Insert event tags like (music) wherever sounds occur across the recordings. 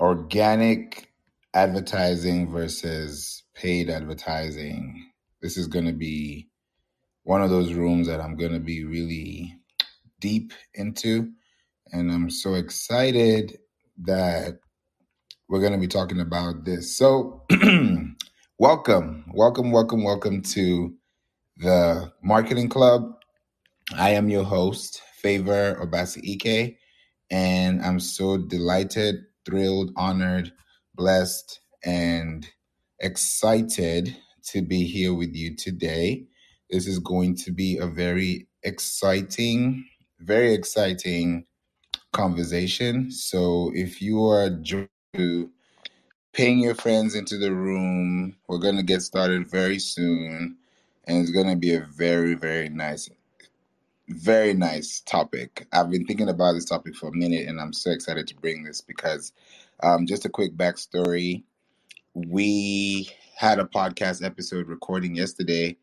organic advertising versus paid advertising. This is going to be one of those rooms that I'm going to be really deep into. And I'm so excited that we're going to be talking about this. So, (clears throat) welcome, welcome, welcome, welcome to the Marketing Club. I am your host, Favor Obasi Ike, and I'm so delighted, thrilled, honored, blessed, and excited to be here with you today. This is going to be a very exciting, very exciting conversation. So if you are to ping your friends into the room, we're going to get started very soon. And it's going to be a very, very nice, very nice topic. I've been thinking about this topic for a minute and I'm so excited to bring this because um, just a quick backstory. We had a podcast episode recording yesterday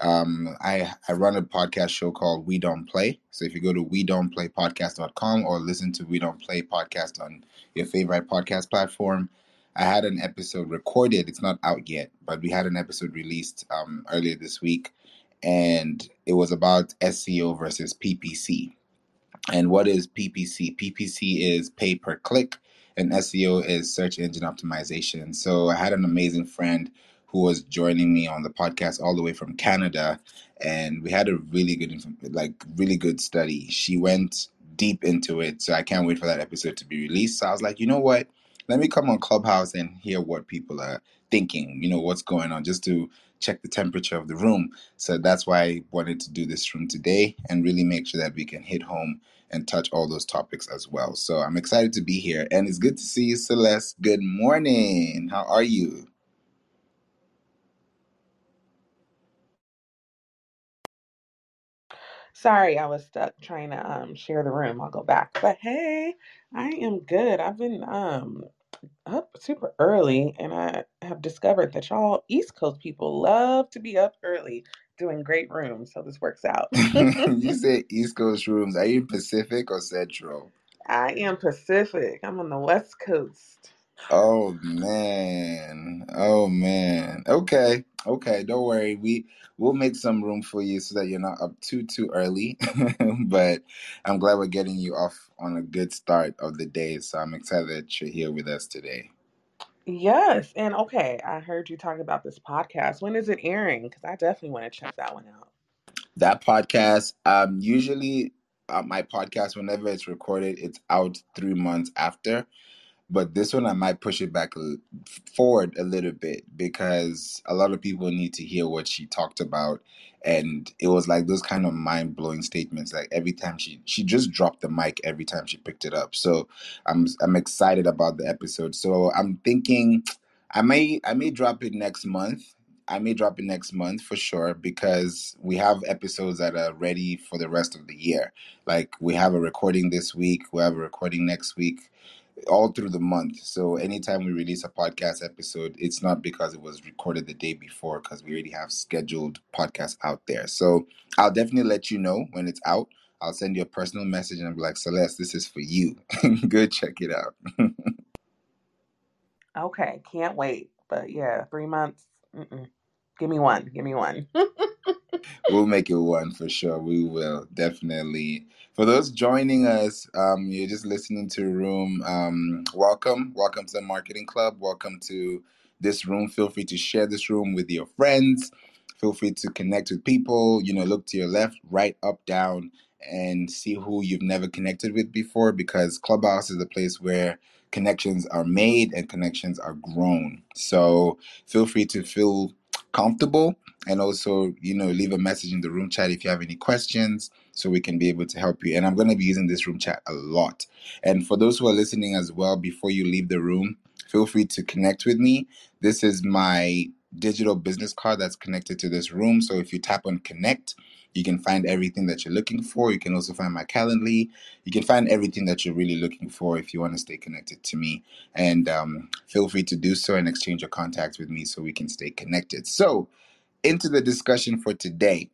um, I, I run a podcast show called We Don't Play. So if you go to we don't play podcast.com or listen to We Don't Play podcast on your favorite podcast platform, I had an episode recorded. It's not out yet, but we had an episode released um, earlier this week, and it was about SEO versus PPC. And what is PPC? PPC is pay per click, and SEO is search engine optimization. So I had an amazing friend who was joining me on the podcast all the way from Canada, and we had a really good, like, really good study. She went deep into it, so I can't wait for that episode to be released. So I was like, you know what? Let me come on Clubhouse and hear what people are thinking. You know what's going on, just to check the temperature of the room. So that's why I wanted to do this room today and really make sure that we can hit home and touch all those topics as well. So I'm excited to be here and it's good to see you, Celeste. Good morning. How are you? Sorry, I was stuck trying to um share the room. I'll go back. But hey, I am good. I've been um up super early and I have discovered that y'all East Coast people love to be up early doing great rooms. So this works out. (laughs) you (laughs) say East Coast rooms. Are you Pacific or Central? I am Pacific. I'm on the West Coast. Oh man. Oh man. Okay. Okay. Don't worry. We we'll make some room for you so that you're not up too too early. (laughs) but I'm glad we're getting you off on a good start of the day. So I'm excited that you're here with us today. Yes. And okay, I heard you talk about this podcast. When is it airing? Because I definitely want to check that one out. That podcast, um, usually uh, my podcast, whenever it's recorded, it's out three months after. But this one, I might push it back forward a little bit because a lot of people need to hear what she talked about, and it was like those kind of mind blowing statements. Like every time she she just dropped the mic every time she picked it up. So I'm I'm excited about the episode. So I'm thinking I may I may drop it next month. I may drop it next month for sure because we have episodes that are ready for the rest of the year. Like we have a recording this week, we have a recording next week all through the month. So anytime we release a podcast episode, it's not because it was recorded the day before, because we already have scheduled podcasts out there. So I'll definitely let you know when it's out. I'll send you a personal message and I'll be like, Celeste, this is for you. (laughs) Go check it out. (laughs) okay, can't wait. But yeah, three months. Mm-mm. Give me one. Give me one. (laughs) we'll make it one for sure. We will definitely. For those joining us, um, you're just listening to room. Um, welcome, welcome to the Marketing Club. Welcome to this room. Feel free to share this room with your friends. Feel free to connect with people. You know, look to your left, right, up, down, and see who you've never connected with before. Because Clubhouse is a place where connections are made and connections are grown. So feel free to feel comfortable and also you know leave a message in the room chat if you have any questions so we can be able to help you. And i'm going to be using this room chat a lot. And for those who are listening as well before you leave the room feel free to connect with me. This is my digital business card that's connected to this room. So if you tap on connect you can find everything that you're looking for. You can also find my calendly. You can find everything that you're really looking for if you want to stay connected to me. And um, feel free to do so and exchange your contacts with me so we can stay connected. So into the discussion for today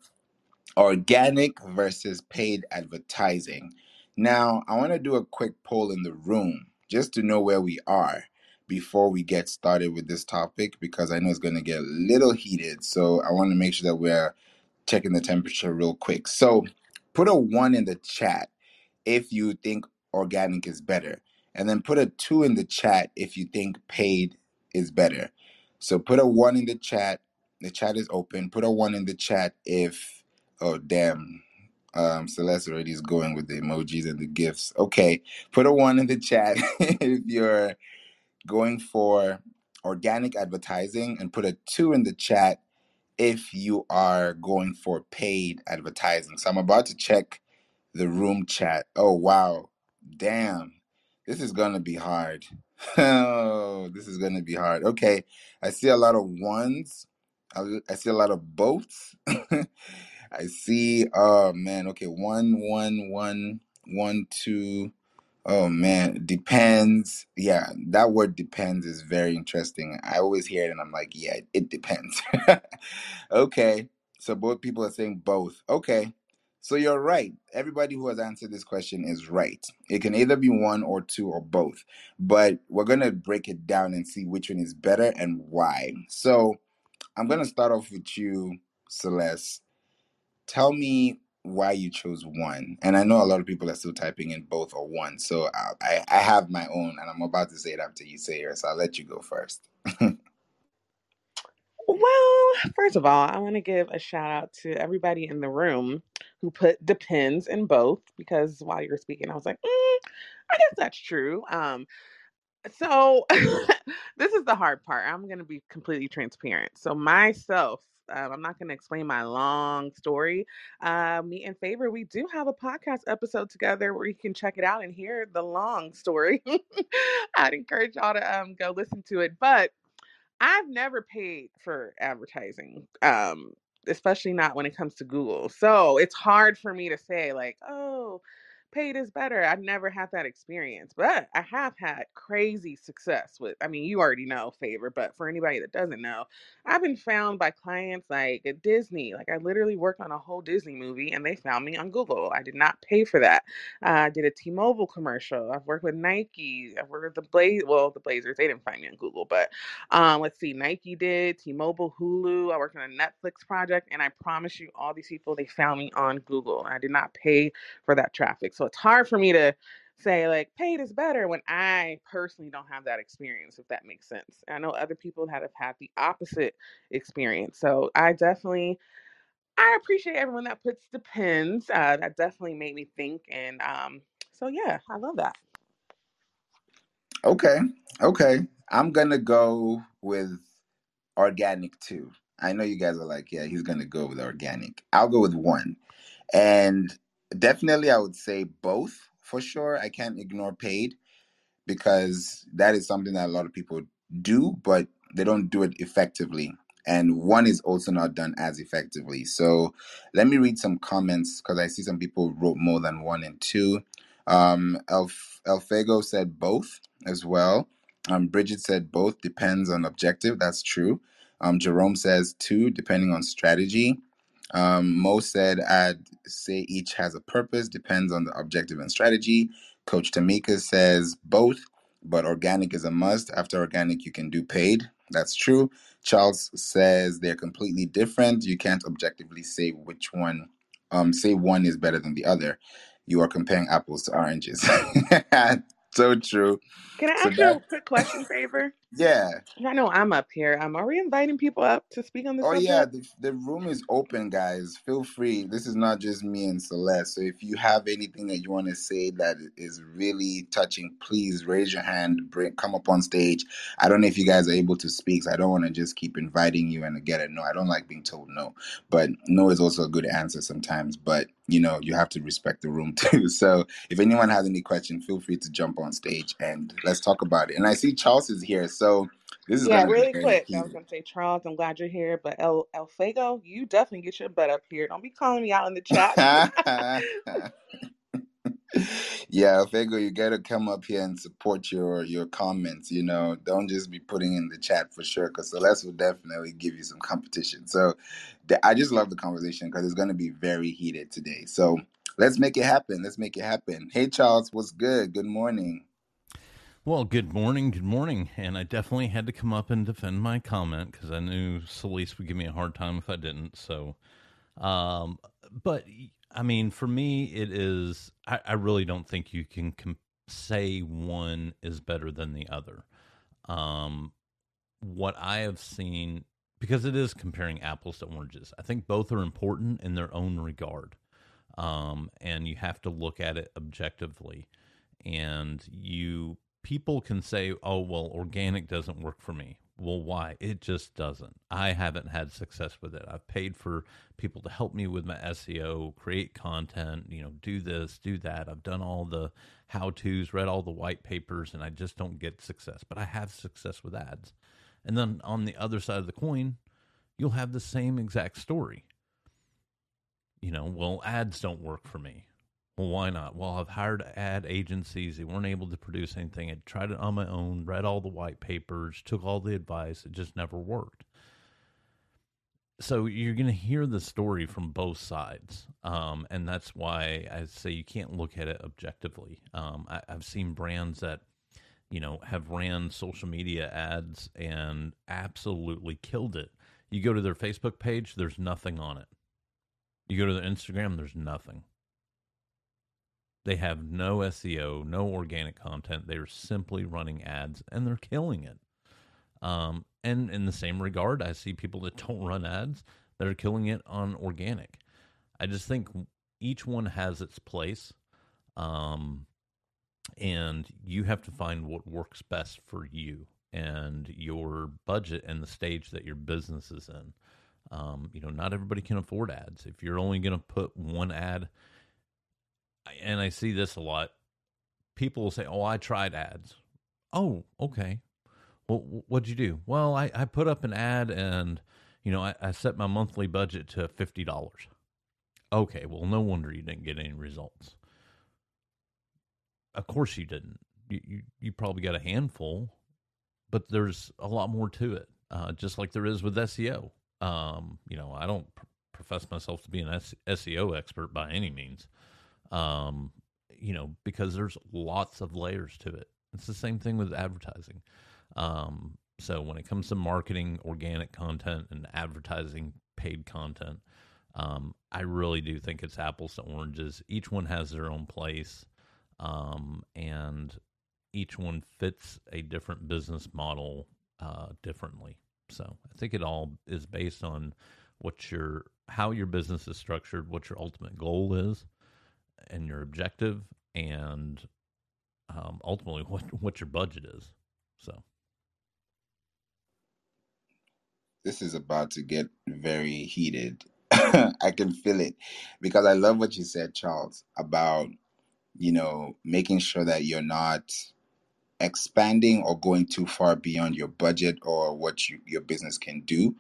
organic versus paid advertising. Now, I want to do a quick poll in the room. just to know where we are before we get started with this topic because I know it's going to get a little heated. So I want to make sure that we're checking the temperature real quick. So put a one in the chat if you think organic is better. And then put a two in the chat if you think paid is better. So put a one in the chat. The chat is open. Put a one in the chat if, oh, damn. Um, Celeste already is going with the emojis and the gifts. Okay. Put a one in the chat (laughs) if you're going for organic advertising and put a two in the chat if you are going for paid advertising. So I'm about to check the room chat. Oh, wow. Damn. This is to be hard. (laughs) Oh, this is to be hard. Okay. I see a lot of ones. I, I see a lot of boats. (laughs) I see, oh man, okay, one, one, one, one, two. Oh man, depends. Yeah, that word depends is very interesting. I always hear it and I'm like, yeah, it depends. (laughs) okay, so both people are saying both. Okay, so you're right. Everybody who has answered this question is right. It can either be one or two or both, but we're going to break it down and see which one is better and why. So I'm going to start off with you, Celeste. Tell me why you chose one. And I know a lot of people are still typing in both or one. So I, I, have my own, and I'm about to say it after you say yours. So I'll let you go first. (laughs) Well, first of all, I want to give a shout out to everybody in the room who put depends in both because while you were speaking, I was like, mm, I guess that's true. Um, so (laughs) this is the hard part. I'm going to be completely transparent. So myself, um, I'm not going to explain my long story. Uh, me and Favor, we do have a podcast episode together where you can check it out and hear the long story. (laughs) I'd encourage y'all to um, go listen to it. But I've never paid for advertising, um, especially not when it comes to Google. So it's hard for me to say, like, oh, paid is better. I've never had that experience, but I have had crazy success with. I mean, you already know favor, but for anybody that doesn't know, I've been found by clients like Disney. Like I literally worked on a whole Disney movie, and they found me on Google. I did not pay for that. Uh, I did a T-Mobile commercial. I've worked with Nike. I've worked with the Blaze. Well, the Blazers they didn't find me on Google, but um, let's see, Nike did T-Mobile, Hulu. I worked on a Netflix project, and I promise you, all these people they found me on Google. I did not pay for that traffic. So it's hard for me to say like paid is better when I personally don't have that experience, if that makes sense. I know other people that have had the opposite experience. So I definitely I appreciate everyone that puts depends. Uh, that definitely made me think, and um, so yeah, I love that. Okay, okay. I'm gonna go with organic too. I know you guys are like, yeah, he's gonna go with organic. I'll go with one, and definitely I would say both for sure. I can't ignore paid because that is something that a lot of people do, but they don't do it effectively. And one is also not done as effectively. So let me read some comments because I see some people wrote more than one and two. Um, Elf, Elfego said both as well. Um, Bridget said both depends on objective. That's true. Um, Jerome says two, depending on strategy. Um, Mo said, I'd say each has a purpose, depends on the objective and strategy. Coach Tamika says both, but organic is a must. After organic, you can do paid. That's true. Charles says they're completely different. You can't objectively say which one, um, say one is better than the other. You are comparing apples to oranges. (laughs) so true. Can I So ask you a quick question, favor? Yeah. I know I'm up here. Um, are we inviting people up to speak on the Oh yeah, the, the room is open, guys. Feel free. This is not just me and Celeste. So if you have anything that you want to say that is really touching, please raise your hand. Bring come up on stage. I don't know if you guys are able to speak. So I don't want to just keep inviting you and get a no. I don't like being told no, but no is also a good answer sometimes. But you know, you have to respect the room (laughs) too. So if anyone has any question, feel free to jump on stage and let's talk about it. And I see Charles is here, so this is Yeah, gonna be really very quick. I was gonna say, Charles, I'm glad you're here, but El El Fago, you definitely get your butt up here. Don't be calling me out in the chat. (laughs) yeah, Fago, you gotta come up here and support your your comments. You know, don't just be putting in the chat for sure, because Celeste will definitely give you some competition. So, I just love the conversation because it's gonna be very heated today. So let's make it happen. Let's make it happen. Hey, Charles, what's good? Good morning. Well, good morning, good morning. And I definitely had to come up and defend my comment because I knew Celeste would give me a hard time if I didn't. So, um, but I mean, for me, it is, I, I really don't think you can com- say one is better than the other. Um, what I have seen, because it is comparing apples to oranges, I think both are important in their own regard. Um, and you have to look at it objectively. And you, people can say, oh, well, organic doesn't work for me. Well, why? It just doesn't. I haven't had success with it. I've paid for people to help me with my SEO, create content, you know, do this, do that. I've done all the how to's, read all the white papers, and I just don't get success. But I have success with ads. And then on the other side of the coin, you'll have the same exact story. You know, well, ads don't work for me. Well, why not? Well, I've hired ad agencies. They weren't able to produce anything. I tried it on my own, read all the white papers, took all the advice. It just never worked. So you're going to hear the story from both sides. Um, and that's why I say you can't look at it objectively. Um, I, I've seen brands that, you know, have ran social media ads and absolutely killed it. You go to their Facebook page, there's nothing on it. You go to their Instagram, there's nothing they have no SEO, no organic content. They're simply running ads and they're killing it. Um, and in the same regard, I see people that (laughs) don't run ads that are killing it on organic. I just think each one has its place. Um, and you have to find what works best for you and your budget and the stage that your business is in. Um, you know, not everybody can afford ads. If you're only going to put one ad and I see this a lot. People will say, "Oh, I tried ads." Oh, okay. Well, what'd you do? Well, I, I put up an ad and you know I, I set my monthly budget to fifty dollars. Okay, well, no wonder you didn't get any results. Of course you didn't. You you, you probably got a handful, but there's a lot more to it. Uh, just like there is with SEO. Um, you know, I don't pr- profess myself to be an S- SEO expert by any means um, you know, because there's lots of layers to it. It's the same thing with advertising. Um, so when it comes to marketing organic content and advertising paid content, um, I really do think it's apples to oranges. Each one has their own place, um, and each one fits a different business model uh, differently. So I think it all is based on what your how your business is structured, what your ultimate goal is, and your objective and um, ultimately (laughs) what what your budget is. So this is about to get very heated. (laughs) I can feel it because I love what you said, Charles, about you know making sure that you're not expanding or going too far beyond your budget or what you, your business can do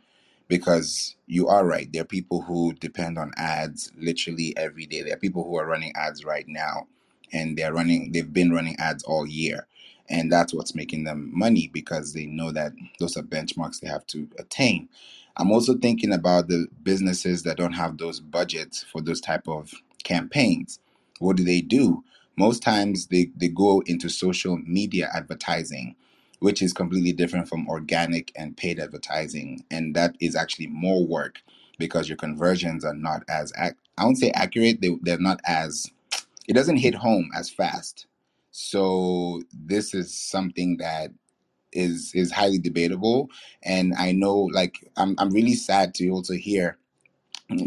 because you are right. There are people who depend on ads literally every day. There are people who are running ads right now and they're running they've been running ads all year. And that's what's making them money because they know that those are benchmarks they have to attain. I'm also thinking about the businesses that don't have those budgets for those type of campaigns. What do they do? Most times they, they go into social media advertising which is completely different from organic and paid advertising. And that is actually more work because your conversions are not as, ac- I won't say accurate, they, they're not as, it doesn't hit home as fast. So this is something that is is highly debatable and i know like i'm i'm really sad to also hear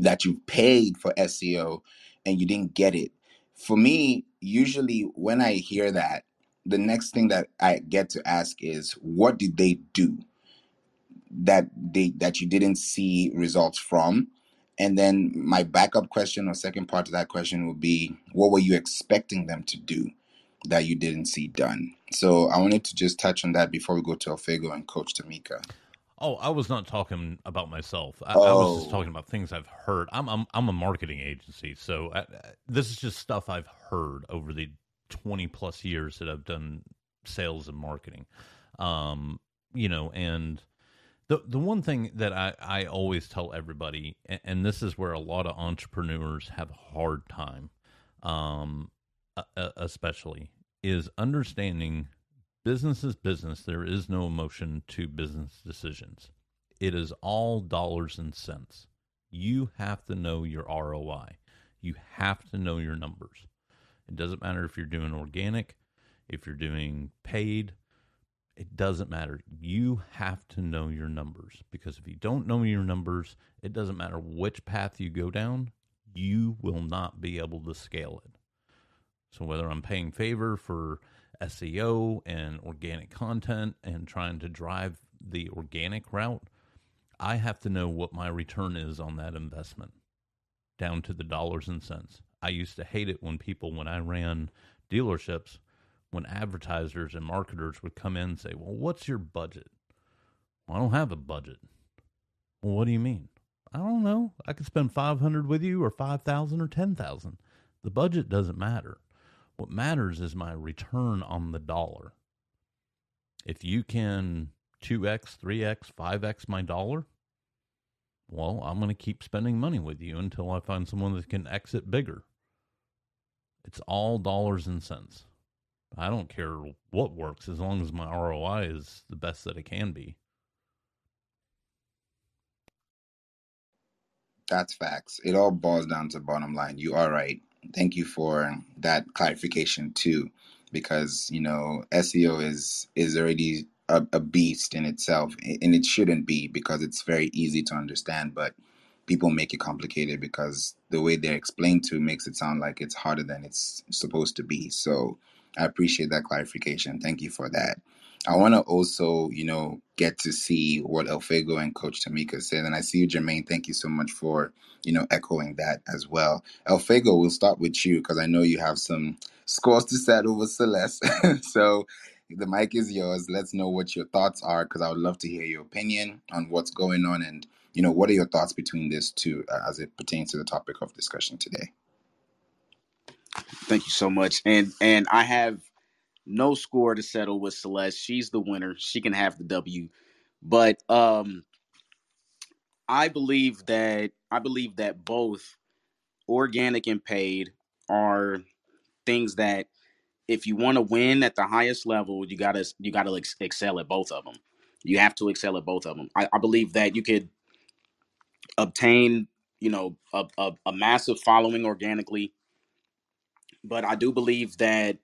that you paid for SEO and you didn't get it. For me, usually when I hear that, the next thing that I get to ask is what did they do that they that you didn't see results from? And then my backup question or second part of that question would be what were you expecting them to do that you didn't see done? So I wanted to just touch on that before we go to Elfego and Coach Tamika. Oh, I was not talking about myself. I, I was just Oh, talking about things I've heard. I'm I'm I'm a marketing agency, so I- this is just stuff I've heard over the 20 plus years that I've done sales and marketing. Um, you know, and the the one thing that I I always tell everybody, a- and this is where a lot of entrepreneurs have a hard time, um, especially is understanding Business is business. There is no emotion to business decisions. It is all dollars and cents. You have to know your ROI. You have to know your numbers. It doesn't matter if you're doing organic, if you're doing paid, it doesn't matter. You have to know your numbers because if you don't know your numbers, it doesn't matter which path you go down, you will not be able to scale it. So, whether I'm paying favor for SEO and organic content and trying to drive the organic route, I have to know what my return is on that investment down to the dollars and cents. I used to hate it when people, when I ran dealerships, when advertisers and marketers would come in and say, Well, what's your budget? Well, I don't have a budget. Well, what do you mean? I don't know. I could spend 500 with you or 5,000 or 10,000. The budget doesn't matter. What matters is my return on the dollar. If you can 2x, 3x, 5x my dollar, well, I'm going to keep spending money with you until I find someone that can exit bigger. It's all dollars and cents. I don't care what works as long as my ROI is the best that it can be. That's facts. It all boils down to bottom line. You are right. Thank you for that clarification too, because you know SEO is is already a, a beast in itself, and it shouldn't be because it's very easy to understand, but people make it complicated because the way they're explained to makes it sound like it's harder than it's supposed to be. So I appreciate that clarification. Thank you for that. I want to also, you know, get to see what Elfego and Coach Tamika said. And I see you, Jermaine. Thank you so much for, you know, echoing that as well. Elfego, we'll start with you because I know you have some scores to settle with Celeste. (laughs) so the mic is yours. Let's know what your thoughts are because I would love to hear your opinion on what's going on and, you know, what are your thoughts between these two uh, as it pertains to the topic of discussion today? Thank you so much. And and I have no score to settle with Celeste. She's the winner. She can have the W. But um I believe that I believe that both organic and paid are things that if you want to win at the highest level, you gotta you gotta ex- excel at both of them. You have to excel at both of them. I, I believe that you could obtain, you know, a, a, a massive following organically, but I do believe that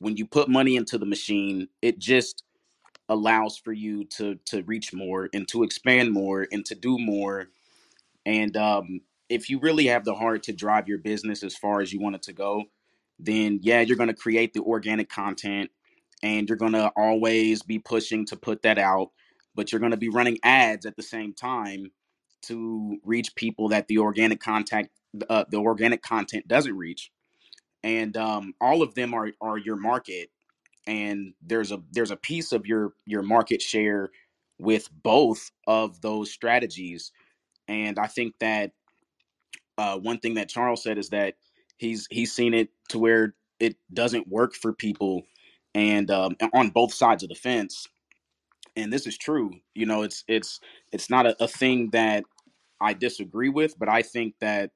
when you put money into the machine, it just allows for you to to reach more and to expand more and to do more. And um, if you really have the heart to drive your business as far as you want it to go, then yeah, you're going to create the organic content and you're going to always be pushing to put that out, but you're going to be running ads at the same time to reach people that the organic contact uh, the organic content doesn't reach. And um, all of them are are your market and there's a there's a piece of your your market share with both of those strategies and i think that uh, one thing that charles said is that he's he's seen it to where it doesn't work for people and um, on both sides of the fence and this is true you know it's it's it's not a, a thing that i disagree with but i think that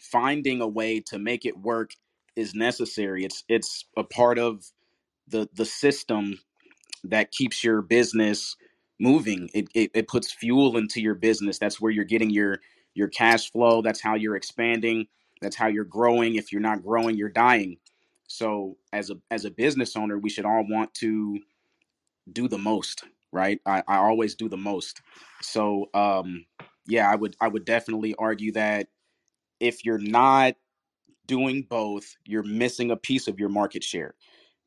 finding a way to make it work is necessary. It's it's a part of the the system that keeps your business moving. It, it it puts fuel into your business. That's where you're getting your your cash flow. That's how you're expanding. That's how you're growing. If you're not growing you're dying. So as a as a business owner we should all want to do the most right i, I always do the most so um yeah i would i would definitely argue that if you're not doing both you're missing a piece of your market share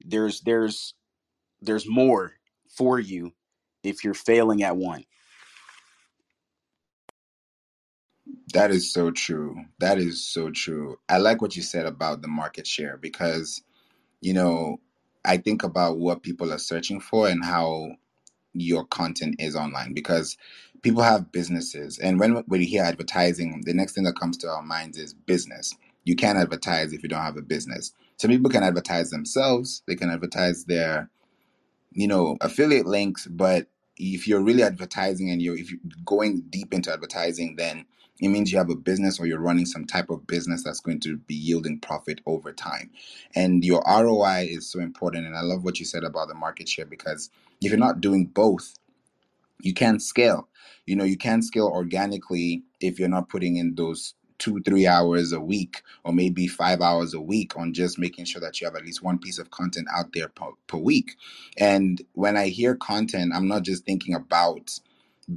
there's there's there's more for you if you're failing at one. That is so true. That is so true. I like what you said about the market share because, you know, I think about what people are searching for and how your content is online because people have businesses. And when we hear advertising, the next thing that comes to our minds is business. You can't advertise if you don't have a business. Some people can advertise themselves, they can advertise their you know affiliate links but if you're really advertising and you're if you're going deep into advertising then it means you have a business or you're running some type of business that's going to be yielding profit over time. And your ROI is so important. And I love what you said about the market share because if you're not doing both, you can't scale. You know, you can't scale organically if you're not putting in those two, three hours a week, or maybe five hours a week on just making sure that you have at least one piece of content out there per, per week. And when I hear content, I'm not just thinking about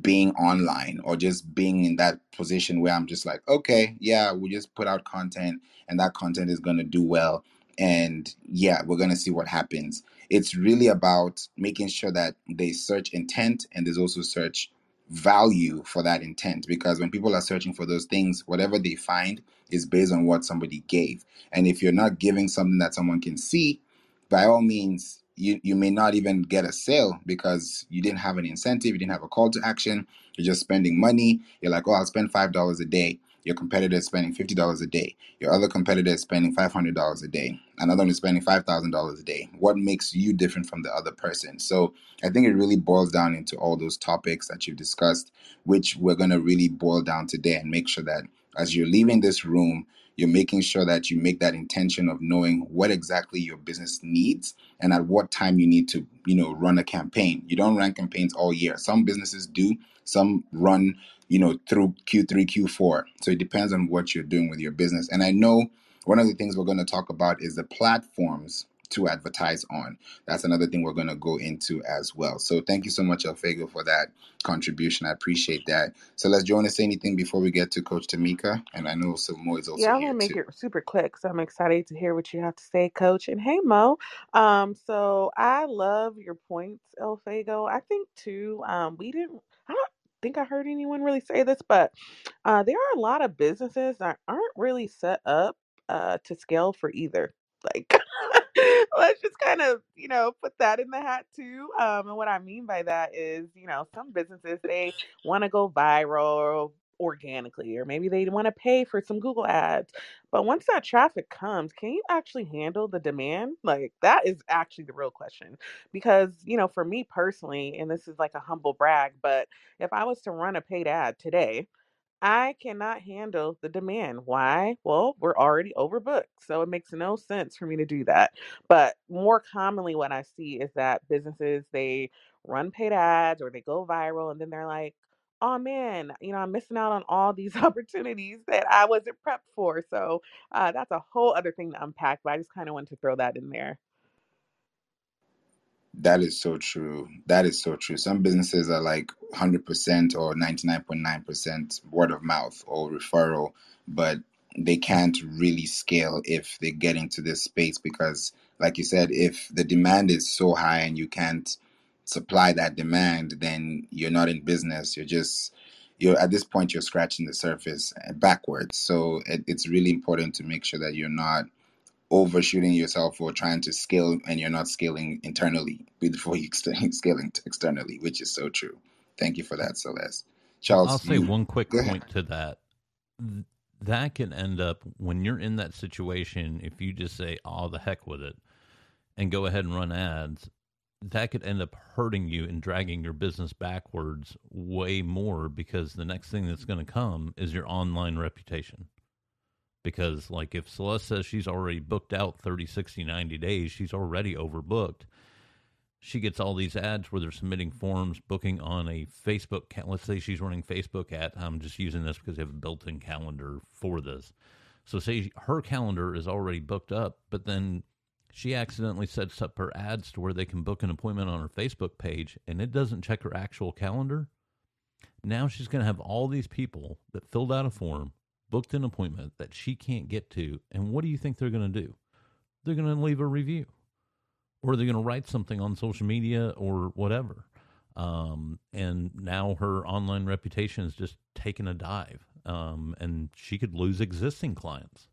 being online or just being in that position where I'm just like, okay, yeah, we just put out content and that content is going to do well. And yeah, we're going to see what happens. It's really about making sure that they search intent and there's also search value for that intent because when people are searching for those things, whatever they find is based on what somebody gave. And if you're not giving something that someone can see, by all means, you, you may not even get a sale because you didn't have an incentive, you didn't have a call to action, you're just spending money. You're like, oh, I'll spend $5 a day. Your competitor is spending $50 a day. Your other competitor is spending $500 a day. Another one is spending $5,000 a day. What makes you different from the other person? So I think it really boils down into all those topics that you've discussed, which we're going to really boil down today and make sure that as you're leaving this room, you're making sure that you make that intention of knowing what exactly your business needs and at what time you need to you know run a campaign. You don't run campaigns all year. Some businesses do some run you know through q3 q4 so it depends on what you're doing with your business. And i know one of the things we're going to talk about is the platforms to advertise on that's another thing we're going to go into as well so thank you so much alfago for that contribution i appreciate that so let's do you want to say anything before we get to coach tamika and i know Mo is also Yeah, I'm gonna make too it super quick. So I'm excited to hear what you have to say, Coach. And hey, Mo. Um, so I love your points, El Fago. I think too. Um, we didn't. I don't think I heard anyone really say this, but uh, there are a lot of businesses that aren't really set up uh to scale for either. Like, (laughs) let's just kind of you know put that in the hat too. Um, and what I mean by that is, you know, some businesses they want to go viral organically, or maybe they want to pay for some Google ads. But once that traffic comes, can you actually handle the demand? Like, that is actually the real question. Because, you know, for me personally, and this is like a humble brag, but if I was to run a paid ad today, I cannot handle the demand. Why? Well, we're already overbooked. So it makes no sense for me to do that. But more commonly, what I see is that businesses, they run paid ads or they go viral and then they're like, oh man, you know, I'm missing out on all these (laughs) opportunities that I wasn't prepped for. So uh, that's a whole other thing to unpack, but I just kind of wanted to throw that in there. That is so true. That is so true. Some businesses are like 100% or 99.9% word of mouth or referral, but they can't really scale if they get into this space because, like you said, if the demand is so high and you can't supply that demand, then you're not in business. You're just, you're at this point, you're scratching the surface uh, backwards. So it, it's really important to make sure that you're not overshooting yourself or trying to scale and you're not scaling internally before you (laughs) scaling externally, which is so true. Thank you for that, Celeste. Charles, I'll say you, one quick point to that. That can end up when you're in that situation. If you just say, "Oh, the heck with it," and go ahead and run ads, that could end up hurting you and dragging your business backwards way more because the next thing that's going to come is your online reputation because like if celeste says she's already booked out 30 60 90 days she's already overbooked. She gets all these ads where they're submitting forms booking on a facebook let's say she's running facebook at i'm just using this because they have a built-in calendar for this. So say her calendar is already booked up but then she accidentally sets up her ads to where they can book an appointment on her facebook page and it doesn't check her actual calendar. Now she's going to have all these people that filled out a form booked an appointment that she can't get to. And what do you think they're going to do? They're going to leave a review or they're going to write something on social media or whatever. Um, and now her online reputation is just taking a dive. Um, and she could lose existing clients.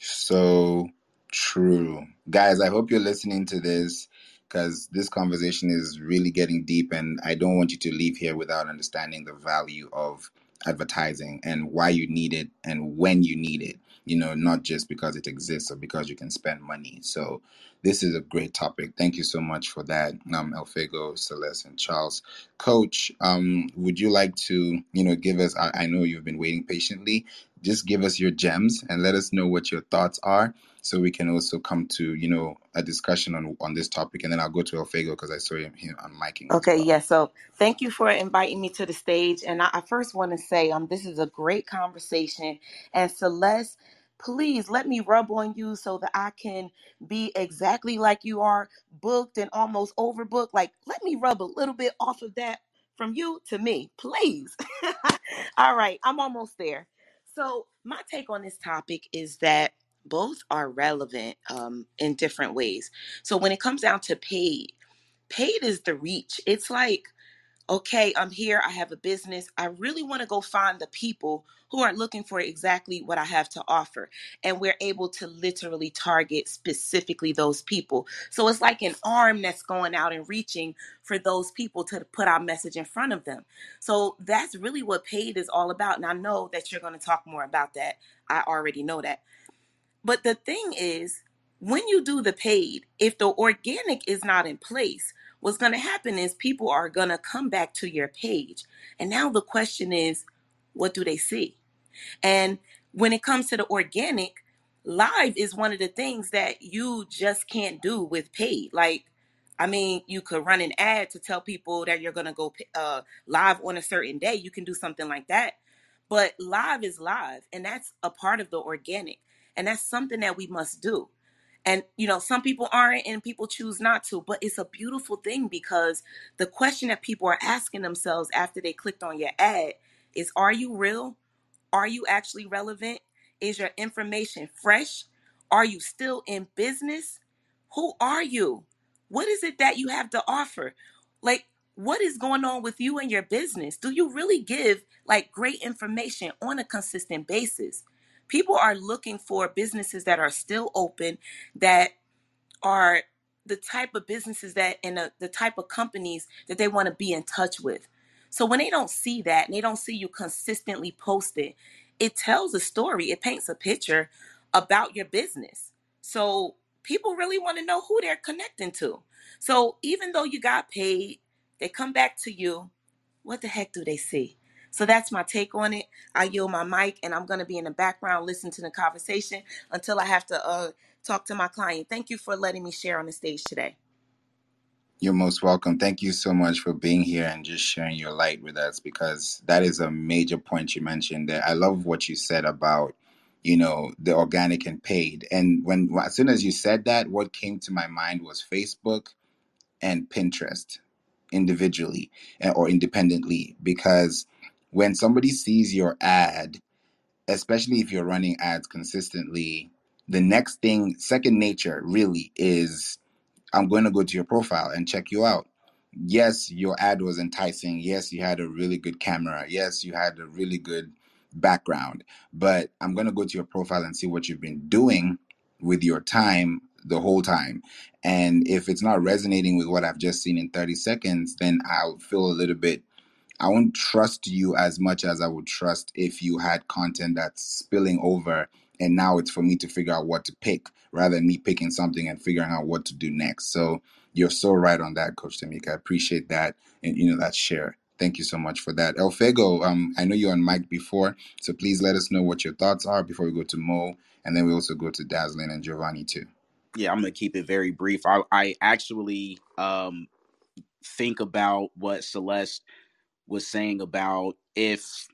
So true. Guys, I hope you're listening to this because this conversation is really getting deep, and I don't want you to leave here without understanding the value of advertising and why you need it and when you need it. you know, not just because it exists or because you can spend money. So this is a great topic. Thank you so much for that, um, Elfego, Celeste, and Charles. Coach, um, would you like to, you know, give us? I, I know you've been waiting patiently. Just give us your gems and let us know what your thoughts are, so we can also come to, you know, a discussion on on this topic. And then I'll go to Elfego because I saw him here on miking as Okay, well. yeah. So thank you for inviting me to the stage. And I, I first want to say, um, this is a great conversation. And Celeste, please let me rub on you so that I can be exactly like you are, booked and almost overbooked. Like, let me rub a little bit off of that from you to me, please. (laughs) All right, I'm almost there. So my take on this topic is that both are relevant um, in different ways. So when it comes down to paid paid is the reach. It's like, okay, I'm here, I have a business. I really want to go find the people who are looking for exactly what I have to offer. And we're able to literally target specifically those people. So it's like an arm that's going out and reaching for those people to put our message in front of them. So that's really what paid is all about. And I know that you're going to talk more about that. I already know that. But the thing is, when you do the paid, if the organic is not in place, what's going to happen is people are going to come back to your page. And now the question is, what do they see? And when it comes to the organic, live is one of the things that you just can't do with paid. Like, I mean, you could run an ad to tell people that you're going to go uh, live on a certain day. You can do something like that. But live is live, and that's a part of the organic. And that's something that we must do. And, you know, some people aren't and people choose not to, but it's a beautiful thing because the question that people are asking themselves after they clicked on your ad is Are you real? Are you actually relevant? Is your information fresh? Are you still in business? Who are you? What is it that you have to offer? Like, what is going on with you and your business? Do you really give like great information on a consistent basis? People are looking for businesses that are still open, that are the type of businesses that and the, the type of companies that they want to be in touch with. So when they don't see that and they don't see you consistently post it, it tells a story. It paints a picture about your business. So people really want to know who they're connecting to. So even though you got paid, they come back to you. What the heck do they see? So that's my take on it. I yield my mic and I'm going to be in the background listening to the conversation until I have to uh, talk to my client. Thank you for letting me share on the stage today. You're most welcome. Thank you so much for being here and just sharing your light with us because that is a major point you mentioned there. I love what you said about, you know, the organic and paid. And when as soon as you said that, what came to my mind was Facebook and Pinterest individually eh, or independently because when somebody sees your ad, especially if you're running ads consistently, the next thing, second nature really is I'm going to go to your profile and check you out. Yes, your ad was enticing. Yes, you had a really good camera. Yes, you had a really good background. But I'm going to go to your profile and see what you've been doing with your time the whole time. And if it's not resonating with what I've just seen in 30 seconds, then I'll feel a little bit I won't trust you as much as I would trust if you had content that's spilling over and now it's for me to figure out what to pick rather than me picking something and figuring out what to do next. So you're so right on that, Coach Tamika. I appreciate that and you know that share. Thank you so much for that. Elfego, um, I know you're on mic before, so please let us know what your thoughts are before we go to Mo, and then we also go to Dazzling and Giovanni too. Yeah, I'm gonna keep it very brief. I, I actually um, think about what Celeste was saying about if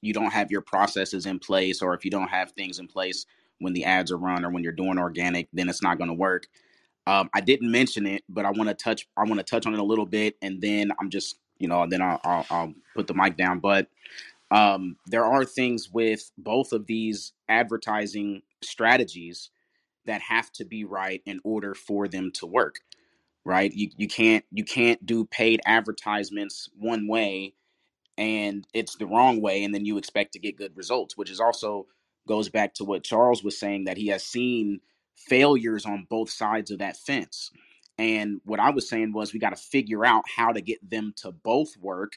you don't have your processes in place or if you don't have things in place when the ads are run or when you're doing organic, then it's not going to work. Um, I didn't mention it, but I want to touch. I want to touch on it a little bit, and then I'm just, you know, then I'll, I'll, I'll put the mic down. But um, there are things with both of these advertising strategies that have to be right in order for them to work. Right? You you can't you can't do paid advertisements one way and it's the wrong way and then you expect to get good results which is also goes back to what charles was saying that he has seen failures on both sides of that fence and what i was saying was we got to figure out how to get them to both work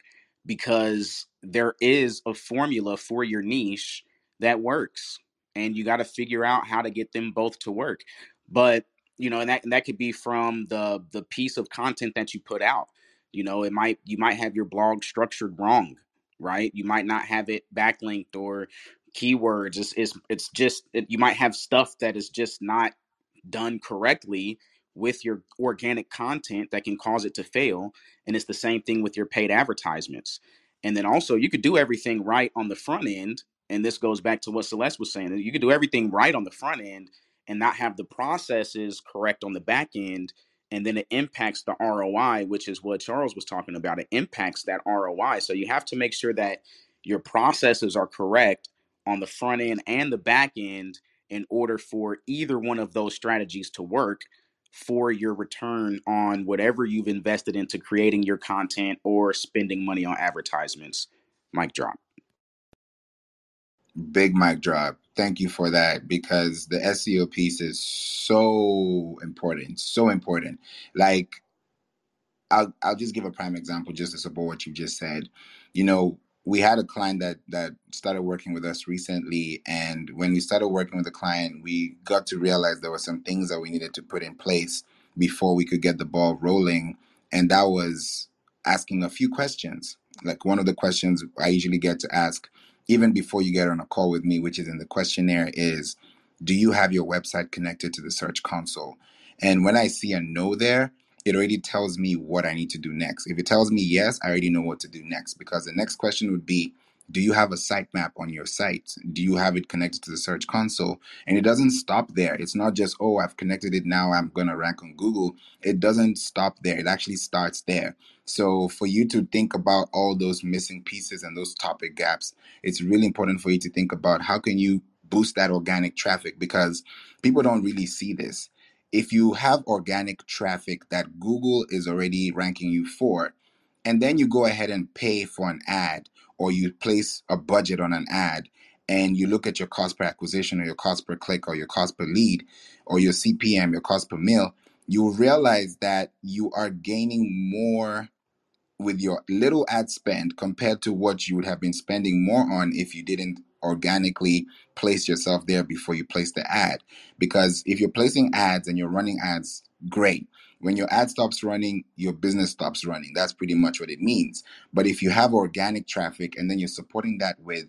because there is a formula for your niche that works and you got to figure out how to get them both to work. But you know, and that and that could be from the the piece of content that you put out. You know, it might you might have your blog structured wrong, right? You might not have it backlinked or keywords. It's it's, it's just it, you might have stuff that is just not done correctly with your organic content that can cause it to fail. And it's the same thing with your paid advertisements. And then also, you could do everything right on the front end. And this goes back to what Celeste was saying. You could do everything right on the front end and not have the processes correct on the back end. And then it impacts the ROI, which is what Charles was talking about. It impacts that ROI. So you have to make sure that your processes are correct on the front end and the back end in order for either one of those strategies to work for your return on whatever you've invested into creating your content or spending money on advertisements. Mic drop. Big mic drop. Thank you for that because the SEO piece is so important. So important. Like I'll I'll just give a prime example just to support what you just said. You know, we had a client that that started working with us recently and when we started working with the client we got to realize there were some things that we needed to put in place before we could get the ball rolling and that was asking a few questions like one of the questions i usually get to ask even before you get on a call with me which is in the questionnaire is do you have your website connected to the search console and when i see a no there it already tells me what I need to do next. If it tells me yes, I already know what to do next because the next question would be do you have a sitemap on your site? Do you have it connected to the search console? And it doesn't stop there. It's not just, oh, I've connected it now, I'm going to rank on Google. It doesn't stop there. It actually starts there. So for you to think about all those missing pieces and those topic gaps, it's really important for you to think about how can you boost that organic traffic because people don't really see this if you have organic traffic that Google is already ranking you for, and then you go ahead and pay for an ad or you place a budget on an ad and you look at your cost per acquisition or your cost per click or your cost per lead or your CPM, your cost per mil, you realize that you are gaining more with your little ad spend compared to what you would have been spending more on if you didn't organically place yourself there before you place the ad. Because if you're placing ads and you're running ads, great. When your ad stops running, your business stops running. That's pretty much what it means. But if you have organic traffic and then you're supporting that with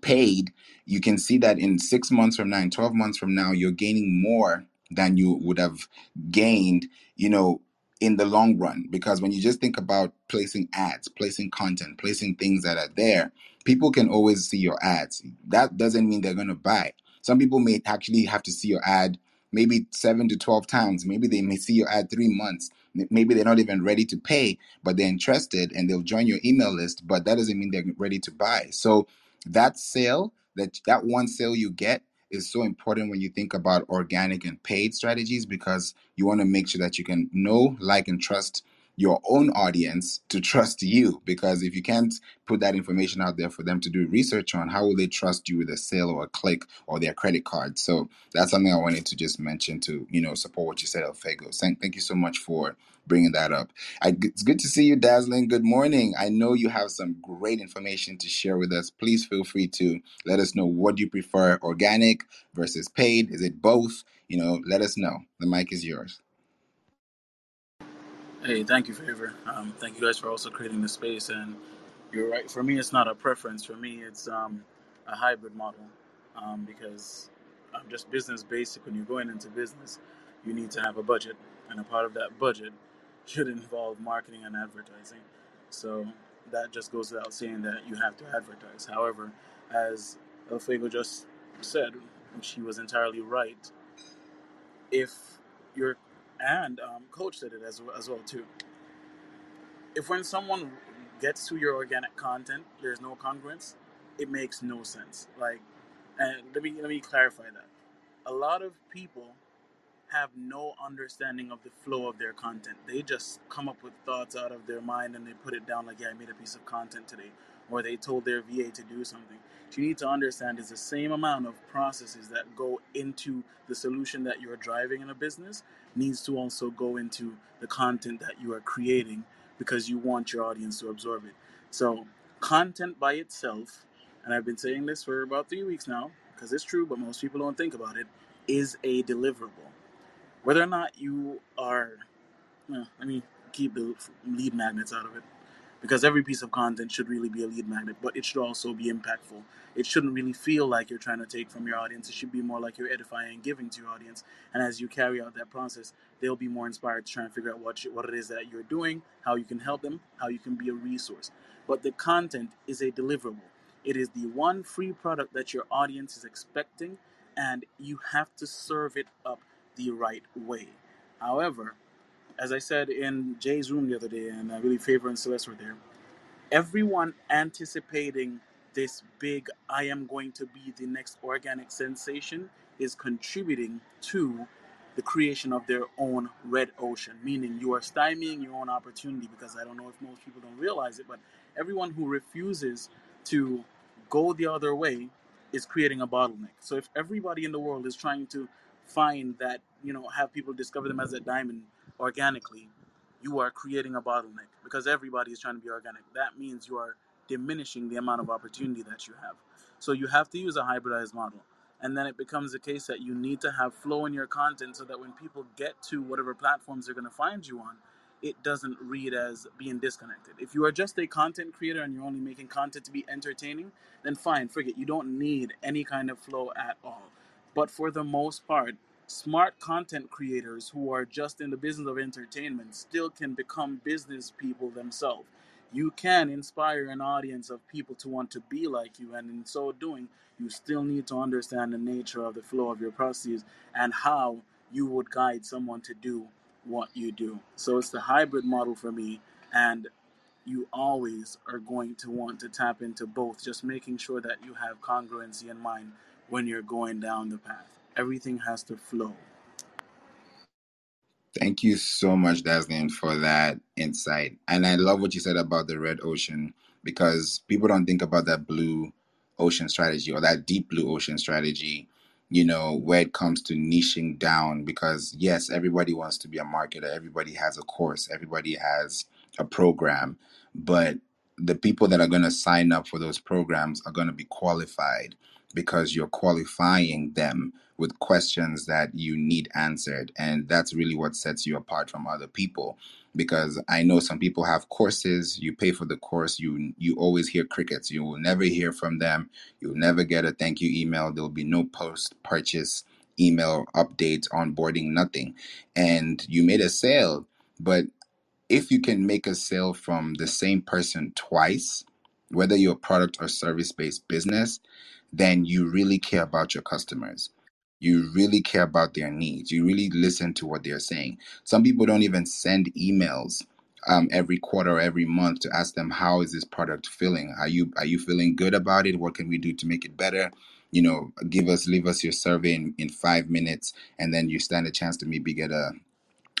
paid, you can see that in six months from now, in 12 months from now, you're gaining more than you would have gained, you know, in the long run. Because when you just think about placing ads, placing content, placing things that are there, people can always see your ads. That doesn't mean they're going to buy. Some people may actually have to see your ad maybe seven to 12 times. Maybe they may see your ad three months. Maybe they're not even ready to pay, but they're interested and they'll join your email list, but that doesn't mean they're ready to buy. So that sale, that that one sale you get is so important when you think about organic and paid strategies because you want to make sure that you can know, like, and trust your own audience to trust you because if you can't put that information out there for them to do research on how will they trust you with a sale or a click or their credit card? So that's something i wanted to just mention to you know support what you said Elfego thank, thank you so much for bringing that up. I, it's good to see you dazzling. Good morning. I know you have some great information to share with us. Please feel free to let us know what you prefer organic versus paid. Is it both? You know let us know. The mic is yours Hey, thank you, Favor. Um, thank you guys for also creating the space. And you're right. For me, it's not a preference. For me, it's um, a hybrid model um, because I'm just business basic. When you're going into business, you need to have a budget, and a part of that budget (laughs) should involve marketing and advertising. So that just goes without saying that you have to advertise. However, as Elfego just said, which he was entirely right, if you're and um, coach said it as, as well too if when someone gets to your organic content there's no congruence it makes no sense like and let me let me clarify that a lot of people have no understanding of the flow of their content. They just come up with thoughts out of their mind and they put it down like, yeah, I made a piece of content today. Or they told their VA to do something. What you need to understand is the same amount of processes that go into the solution that you're driving in a business needs to also go into the content that you are creating because you want your audience to absorb it. So, content by itself, and I've been saying this for about three weeks now, because it's true, but most people don't think about it, is a deliverable. Whether or not you are, uh, let me keep the lead magnets out of it because every piece of content should really be a lead magnet, but it should also be impactful. It shouldn't really feel like you're trying to take from your audience. It should be more like you're edifying and giving to your audience. And as you carry out that process, they'll be more inspired to try and figure out what you, what it is that you're doing, how you can help them, how you can be a resource. But the content is a deliverable. It is the one free product that your audience is expecting, and you have to serve it up the right way. However, as I said in Jay's room the other day, and I really favor and Celeste were there everyone anticipating this big I am going to be the next organic sensation is contributing to the creation of their own red ocean, meaning you are stymieing your own opportunity because I don't know if most people don't realize it, but everyone who refuses to go the other way is creating a bottleneck. So if everybody in the world is trying to find that, you know, have people discover them as a diamond organically, you are creating a bottleneck because everybody is trying to be organic. That means you are diminishing the amount of opportunity that you have. So you have to use a hybridized model. And then it becomes a case that you need to have flow in your content so that when people get to whatever platforms they're going to find you on, it doesn't read as being disconnected. If you are just a content creator and you're only making content to be entertaining, then fine, forget. You don't need any kind of flow at all. But for the most part, smart content creators who are just in the business of entertainment still can become business people themselves. You can inspire an audience of people to want to be like you, and in so doing, you still need to understand the nature of the flow of your processes and how you would guide someone to do what you do. So it's the hybrid model for me, and you always are going to want to tap into both, just making sure that you have congruency in mind when you're going down the path. Everything has to flow. Thank you so much, Daslin, for that insight. And I love what you said about the red ocean because people don't think about that blue ocean strategy or that deep blue ocean strategy, you know, where it comes to niching down. Because, yes, everybody wants to be a marketer, everybody has a course, everybody has a program, but the people that are going to sign up for those programs are going to be qualified because you're qualifying them with questions that you need answered. And that's really what sets you apart from other people. Because I know some people have courses, you pay for the course, you you always hear crickets. You will never hear from them. You'll never get a thank you email. There'll be no post purchase email updates, onboarding, nothing. And you made a sale, but if you can make a sale from the same person twice, whether you're a product or service based business, then you really care about your customers. You really care about their needs. You really listen to what they're saying. Some people don't even send emails um, every quarter or every month to ask them how is this product feeling. Are you are you feeling good about it? What can we do to make it better? You know, give us leave us your survey in, in five minutes, and then you stand a chance to maybe get a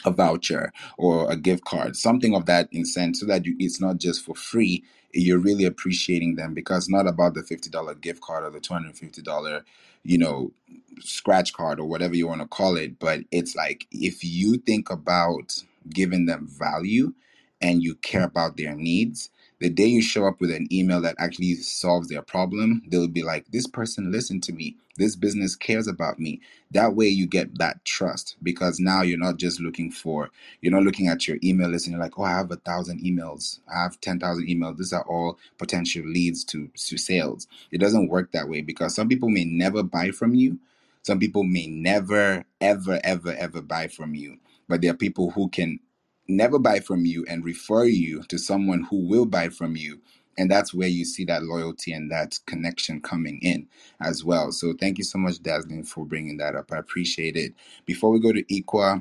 a voucher or a gift card, something of that incentive, so that you, it's not just for free. You're really appreciating them because not about the fifty dollar gift card or the two hundred fifty dollar, you know, scratch card or whatever you want to call it. But it's like if you think about giving them value and you care about their needs, the day you show up with an email that actually solves their problem, they'll be like, this person listened to me. This business cares about me. That way you get that trust because now you're not just looking for, you're not looking at your email list and you're like, oh, I have a thousand emails. I have 10,000 emails. These are all potential leads to, to sales. It doesn't work that way because some people may never buy from you. Some people may never, ever, ever, ever buy from you. But there are people who can never buy from you and refer you to someone who will buy from you. And that's where you see that loyalty and that connection coming in as well. So thank you so much, Dazzling, for bringing that up. I appreciate it. Before we go to Equa,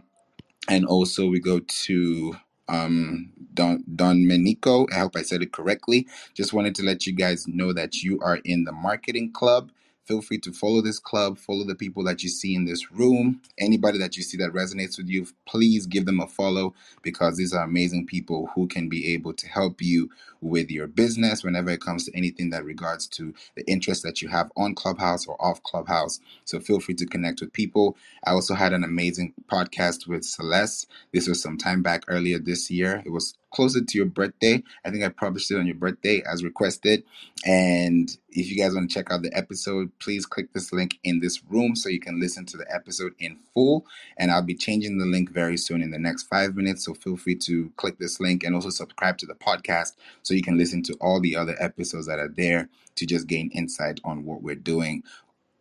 and also we go to um Don Domenico. I hope I said it correctly. Just wanted to let you guys know that you are in the marketing club. Feel free to follow this club, follow the people that you see in this room. Anybody that you see that resonates with you, please give them a follow because these are amazing people who can be able to help you with your business whenever it comes to anything that regards to the interest that you have on Clubhouse or off Clubhouse. So feel free to connect with people. I also had an amazing podcast with Celeste. This was some time back earlier this year. It was closer to your birthday. I think I published it on your birthday as requested. And if you guys want to check out the episode, please click this link in this room so you can listen to the episode in full. And I'll be changing the link very soon in the next five minutes. So feel free to click this link and also subscribe to the podcast so you can listen to all the other episodes that are there to just gain insight on what we're doing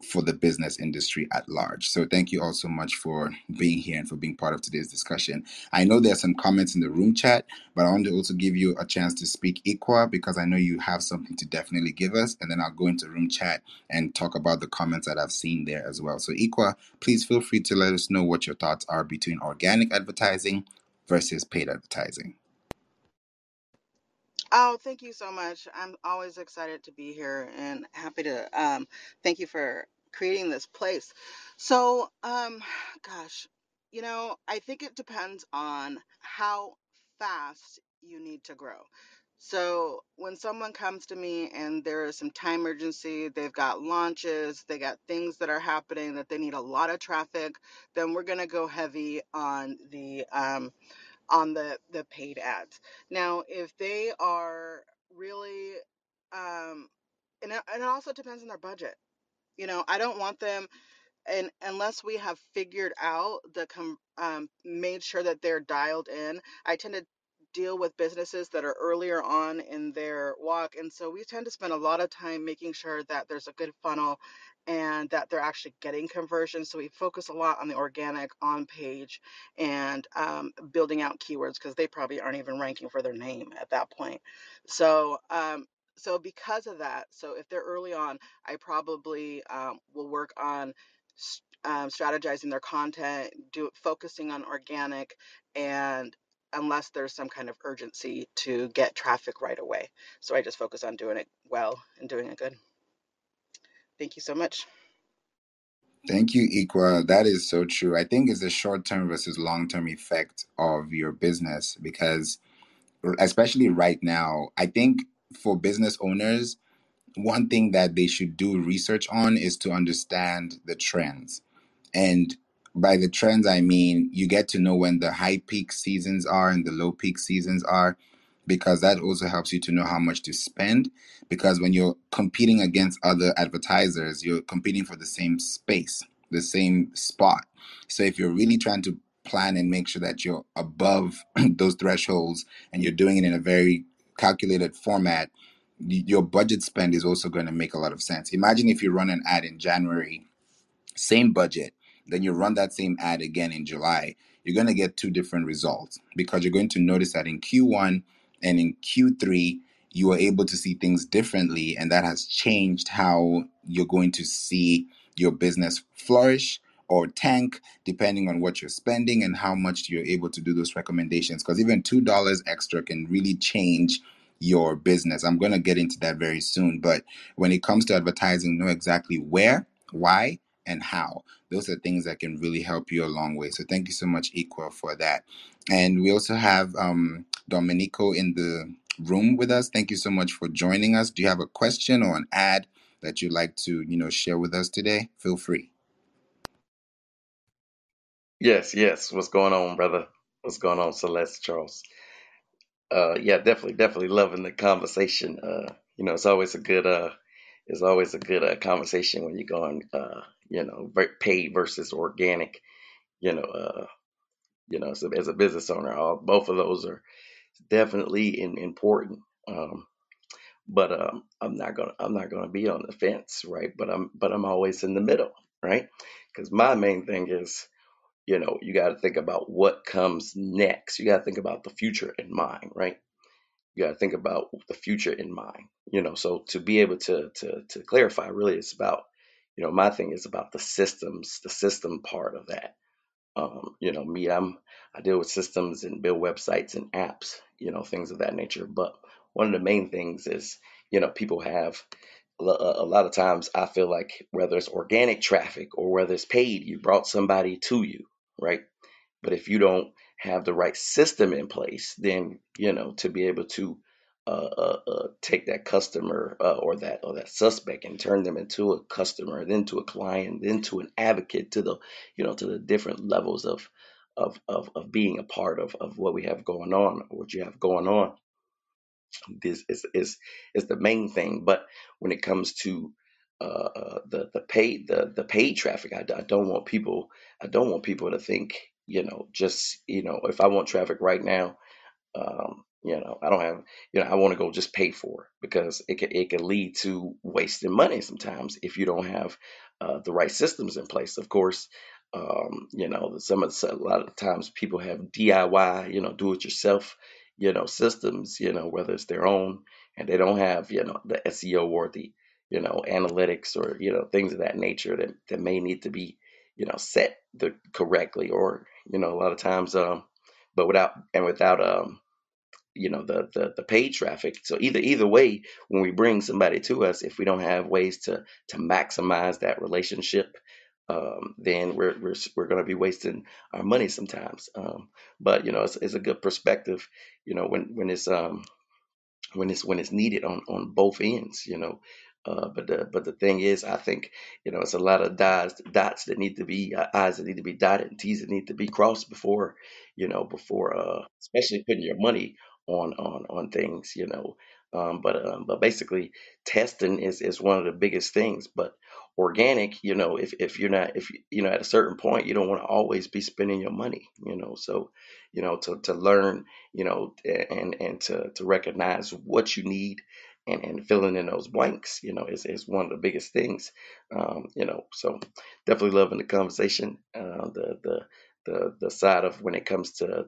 for the business industry at large. So thank you all so much for being here and for being part of today's discussion. I know there are some comments in the room chat, but I want to also give you a chance to speak equa because I know you have something to definitely give us. And then I'll go into room chat and talk about the comments that I've seen there as well. So equa, please feel free to let us know what your thoughts are between organic advertising versus paid advertising. Oh, thank you so much. I'm always excited to be here and happy to um thank you for creating this place. So, um gosh, you know, I think it depends on how fast you need to grow. So, when someone comes to me and there is some time urgency, they've got launches, they got things that are happening that they need a lot of traffic, then we're going to go heavy on the um on the the paid ads. Now, if they are really um and it, and it also depends on their budget. You know, I don't want them and unless we have figured out the com- um, made sure that they're dialed in i tend to deal with businesses that are earlier on in their walk and so we tend to spend a lot of time making sure that there's a good funnel and that they're actually getting conversions so we focus a lot on the organic on page and um, building out keywords because they probably aren't even ranking for their name at that point so um, so because of that so if they're early on i probably um, will work on um, strategizing their content, do focusing on organic, and unless there's some kind of urgency to get traffic right away. So I just focus on doing it well and doing it good. Thank you so much. Thank you, Equa. That is so true. I think it's the short term versus long term effect of your business because, especially right now, I think for business owners, one thing that they should do research on is to understand the trends. And by the trends, I mean you get to know when the high peak seasons are and the low peak seasons are, because that also helps you to know how much to spend. Because when you're competing against other advertisers, you're competing for the same space, the same spot. So if you're really trying to plan and make sure that you're above (clears throat) those thresholds and you're doing it in a very calculated format, your budget spend is also going to make a lot of sense. Imagine if you run an ad in January same budget, then you run that same ad again in July, you're going to get two different results because you're going to notice that in Q1 and in Q3, you are able to see things differently, and that has changed how you're going to see your business flourish or tank depending on what you're spending and how much you're able to do those recommendations. Because even $2 extra can really change your business. I'm going to get into that very soon. But when it comes to advertising, know exactly where, why, and how. Those are things that can really help you a long way. So thank you so much, Equa, for that. And we also have um, Domenico in the room with us. Thank you so much for joining us. Do you have a question or an ad that you'd like to, you know, share with us today? Feel free. Yes, yes. What's going on, brother? What's going on, Celeste Charles? Uh, yeah, definitely, definitely loving the conversation. Uh, you know, it's always a good, uh, it's always a good uh, conversation when you're going, uh, you know, paid versus organic. You know, uh, you know, so as a business owner, all, both of those are definitely in, important. Um, but um, I'm not gonna, I'm not gonna be on the fence, right? But I'm, but I'm always in the middle, right? Because my main thing is you know you got to think about what comes next you got to think about the future in mind right you got to think about the future in mind you know so to be able to to to clarify really it's about you know my thing is about the systems the system part of that um you know me i'm i deal with systems and build websites and apps you know things of that nature. But one of the main things is you know people have a lot of times i feel like whether it's organic traffic or whether it's paid you brought somebody to you right? But if you don't have the right system in place, then you know to be able to uh, uh, uh, take that customer uh, or that or that suspect and turn them into a customer, then to a client, then to an advocate, to the you know to the different levels of of of, of being a part of, of what we have going on, what you have going on. This is is is the main thing. But when it comes to uh, uh, the the paid the the paid traffic, I, I don't want people I don't want people to think you know just you know if I want traffic right now um, you know, I don't have, you know, I want to go just pay for it because it can, it can lead to wasting money sometimes if you don't have uh, the right systems in place. Of course, um, you know, some of a lot of times people have DIY, you know, do it yourself, you know, systems, you know, whether it's their own and they don't have, you know, the SEO or the, you know, analytics or, you know, things of that nature that, that may need to be, you know, set the correctly or, you know, a lot of times, um, but without, and without, um, you know the, the the paid traffic so either either way when we bring somebody to us if we don't have ways to to maximize that relationship um, then we're we're, we're going to be wasting our money sometimes um, but you know it's, it's a good perspective you know when when it's um when it's when it's needed on on both ends, you know. Uh, but the but the thing is, I think you know it's a lot of dots dots that need to be uh, I's that need to be dotted and T's that need to be crossed before you know before uh, especially putting your money on on on things, you know. Um, but um, but basically, testing is is one of the biggest things. But organic, you know, if if you're not if you know at a certain point, you don't want to always be spending your money, you know. So you know to to learn you know, and and to to recognize what you need and and filling in those blanks, you know, is is one of the biggest things, um, you know. So definitely loving the conversation, uh, the the the the side of when it comes to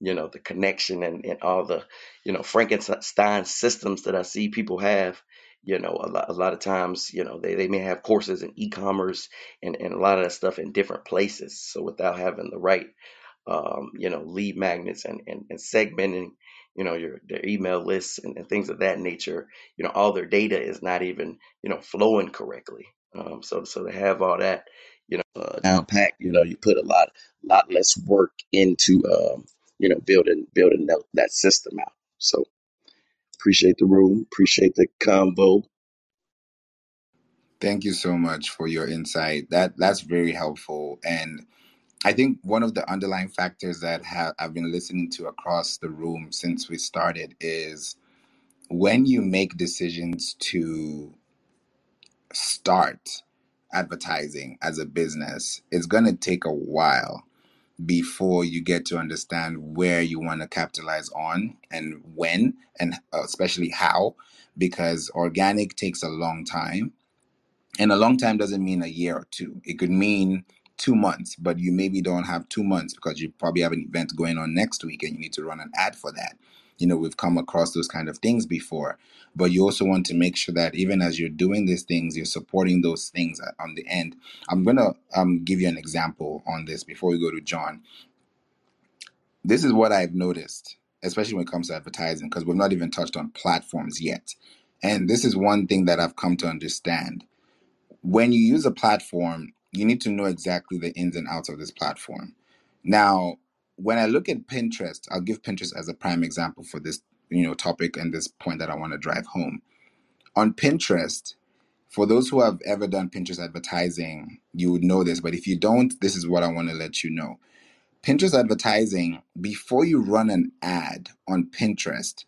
you know the connection and, and all the you know Frankenstein systems that I see people have. You know, a lot, a lot of times, you know, they, they may have courses in e-commerce and, and a lot of that stuff in different places. So without having the right um, you know, lead magnets and, and, and segmenting, you know, your their email lists and, and things of that nature. You know, all their data is not even, you know, flowing correctly. Um, so so to have all that, you know, uh, down packed, you know, you put a lot lot less work into, um, you know, building building that, that system out. So appreciate the room, appreciate the convo. Thank you so much for your insight. That that's very helpful. And I think one of the underlying factors that have I've been listening to across the room since we started is when you make decisions to start advertising as a business, it's going to take a while before you get to understand where you want to capitalize on and when, and uh, especially how, because organic takes a long time and a long time doesn't mean a year or two. It could mean two months, but you maybe don't have two months because you probably have an event going on next week and you need to run an ad for that. You know, we've come across those kind of things before, but you also want to make sure that even as you're doing these things, you're supporting those things on the end. I'm going to um, give you an example on this before we go to John. This is what I've noticed, especially when it comes to advertising, because we've not even touched on platforms yet. And this is one thing that I've come to understand when you use a platform, you need to know exactly the ins and outs of this platform. Now, when I look at Pinterest, I'll give Pinterest as a prime example for this, you know, topic and this point that I want to drive home. On Pinterest, for those who have ever done Pinterest advertising, you would know this, but if you don't, this is what I want to let you know. Pinterest advertising, before you run an ad on Pinterest,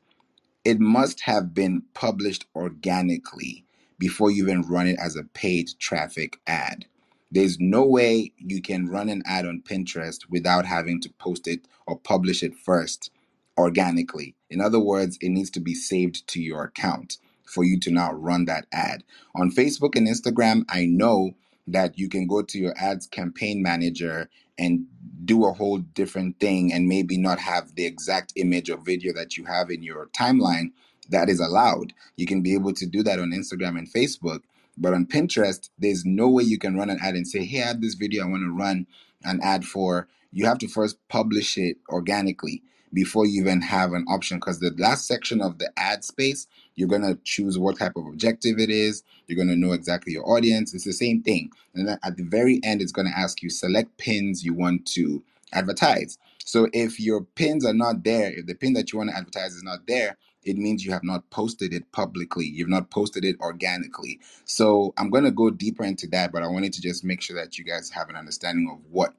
it must have been published organically before you even run it as a paid traffic ad. There's no way you can run an ad on Pinterest without having to post it or publish it first organically. In other words, it needs to be saved to your account for you to now run that ad. On Facebook and Instagram, I know that you can go to your ads campaign manager and do a whole different thing and maybe not have the exact image or video that you have in your timeline that is allowed. You can be able to do that on Instagram and Facebook. But on Pinterest, there's no way you can run an ad and say, hey, I have this video I want to run an ad for. You have to first publish it organically before you even have an option because the last section of the ad space, you're going to choose what type of objective it is. You're going to know exactly your audience. It's the same thing. And then at the very end, it's going to ask you select pins you want to advertise. So if your pins are not there, if the pin that you want to advertise is not there, it means you have not posted it publicly. You've not posted it organically. So I'm going to go deeper into that, but I wanted to just make sure that you guys have an understanding of what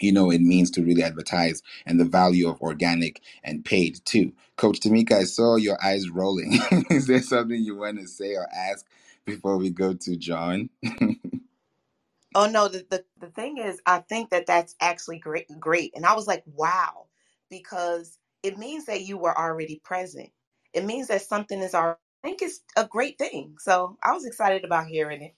you know it means to really advertise and the value of organic and paid too coach tamika i saw your eyes rolling (laughs) is there something you want to say or ask before we go to john (laughs) Oh no, the, the the thing is, I think that that's actually great, great. And I was like, wow, because it means that you were already present. It means that something is already. I think it's a great thing. So I was excited about hearing it.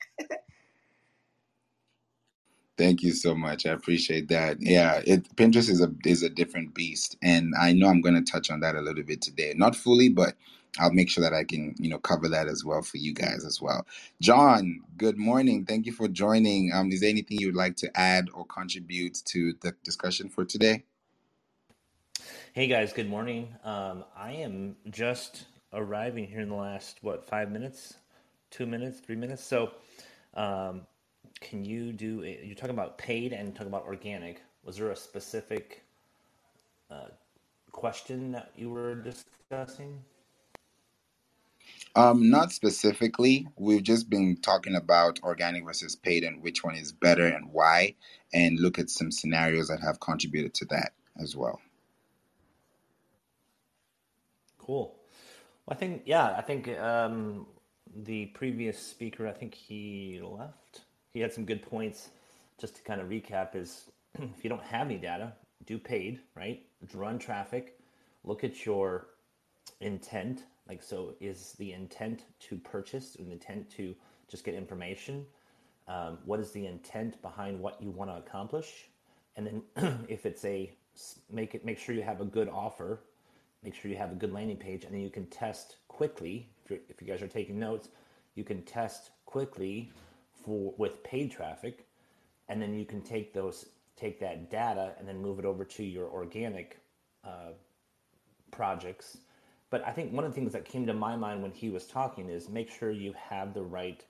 Thank you so much. I appreciate that. Yeah, it Pinterest is a is a different beast, and I know I'm going to touch on that a little bit today. Not fully, but I'll make sure that I can, you know, cover that as well for you guys as well. John, good morning. Thank you for joining. Um, is there anything you'd like to add or contribute to the discussion for today? Hey guys, good morning. Um, I am just arriving here in the last what five minutes, two minutes, three minutes. So, um, can you do? You're talking about paid and talking about organic. Was there a specific uh, question that you were discussing? Um, not specifically. We've just been talking about organic versus paid and which one is better and why, and look at some scenarios that have contributed to that as well. Cool. Well, I think yeah, I think um, the previous speaker, I think he left. He had some good points. Just to kind of recap, is (clears throat) if you don't have any data, do paid, right? Run traffic. Look at your intent. Like, so is the intent to purchase, an intent to just get information? Um, what is the intent behind what you want to accomplish? And then (clears throat) if it's a make it make sure you have a good offer make sure you have a good landing page and then you can test quickly if, if you guys are taking notes you can test quickly for with paid traffic and then you can take those take that data and then move it over to your organic uh, projects. But i think one of the things that came to my mind when he was talking is make sure you have the right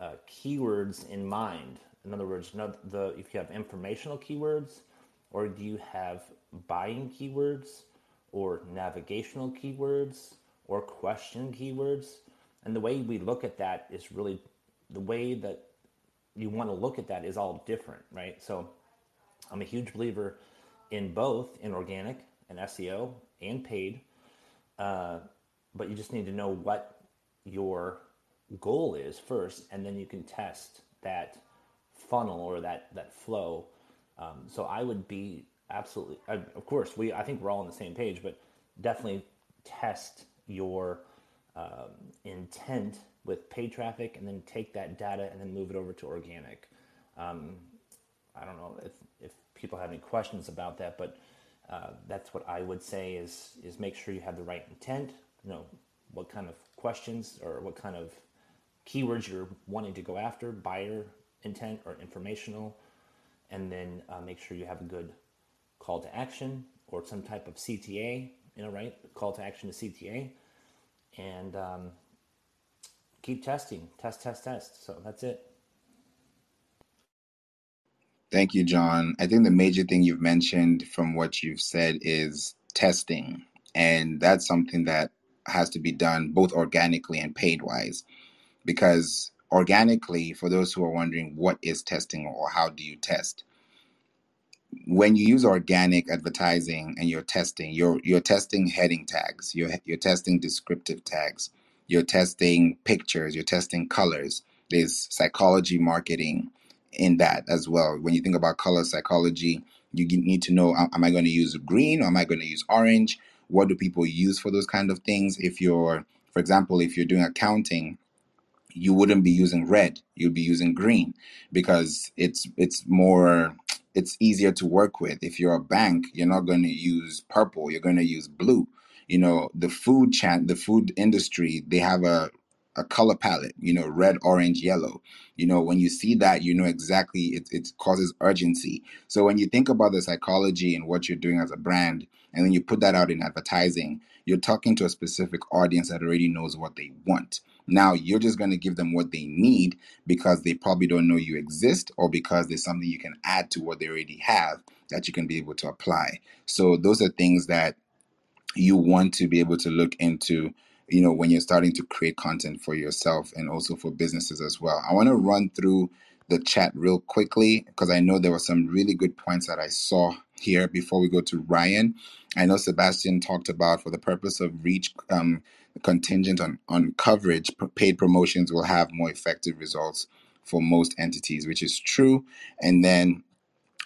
uh, keywords in mind. In other words the if you have informational keywords or do you have buying keywords or navigational keywords or question keywords. And the way we look at that is really the way that you want to look at that is all different, right? So I'm a huge believer in both in organic and SEO and paid, uh, but you just need to know what your goal is first, and then you can test that funnel or that that flow. Um, so I would be absolutely. I, of course we i think we're all on the same page but definitely test your um, intent with paid traffic and then take that data and then move it over to organic. Um, i don't know if, if people have any questions about that but uh, that's what i would say is is make sure you have the right intent you know what kind of questions or what kind of keywords you're wanting to go after buyer intent or informational and then uh, make sure you have a good call to action or some type of CTA, you know, right? Call to action to CTA, and um, keep testing, test, test, test. So that's it. Thank you, John. I think the major thing you've mentioned from what you've said is testing. And that's something that has to be done both organically and paid wise. Because organically, for those who are wondering what is testing or how do you test, when you use organic advertising and you're testing, you're you're testing heading tags, you're you're testing descriptive tags, you're testing pictures, you're testing colors. There's psychology marketing in that as well. When you think about color psychology, you need to know: am I going to use green or am I going to use orange? What do people use for those kind of things? If you're, for example, if you're doing accounting you wouldn't be using red you'd be using green because it's it's more it's easier to work with. If you're a bank you're not going to use purple you're going to use blue. You know the food chat the food industry they have a a color palette you know red orange yellow. You know when you see that you know exactly it, it causes urgency. So when you think about the psychology and what you're doing as a brand and then you put that out in advertising you're talking to a specific audience that already knows what they want now you're just going to give them what they need because they probably don't know you exist or because there's something you can add to what they already have that you can be able to apply. So those are things that you want to be able to look into you know when you're starting to create content for yourself and also for businesses as well i want to run through the chat real quickly because I know there were some really good points that I saw here before we go to Ryan. I know Sebastian talked about for the purpose of reach um, contingent on, on coverage, paid promotions will have more effective results for most entities, which is true. And then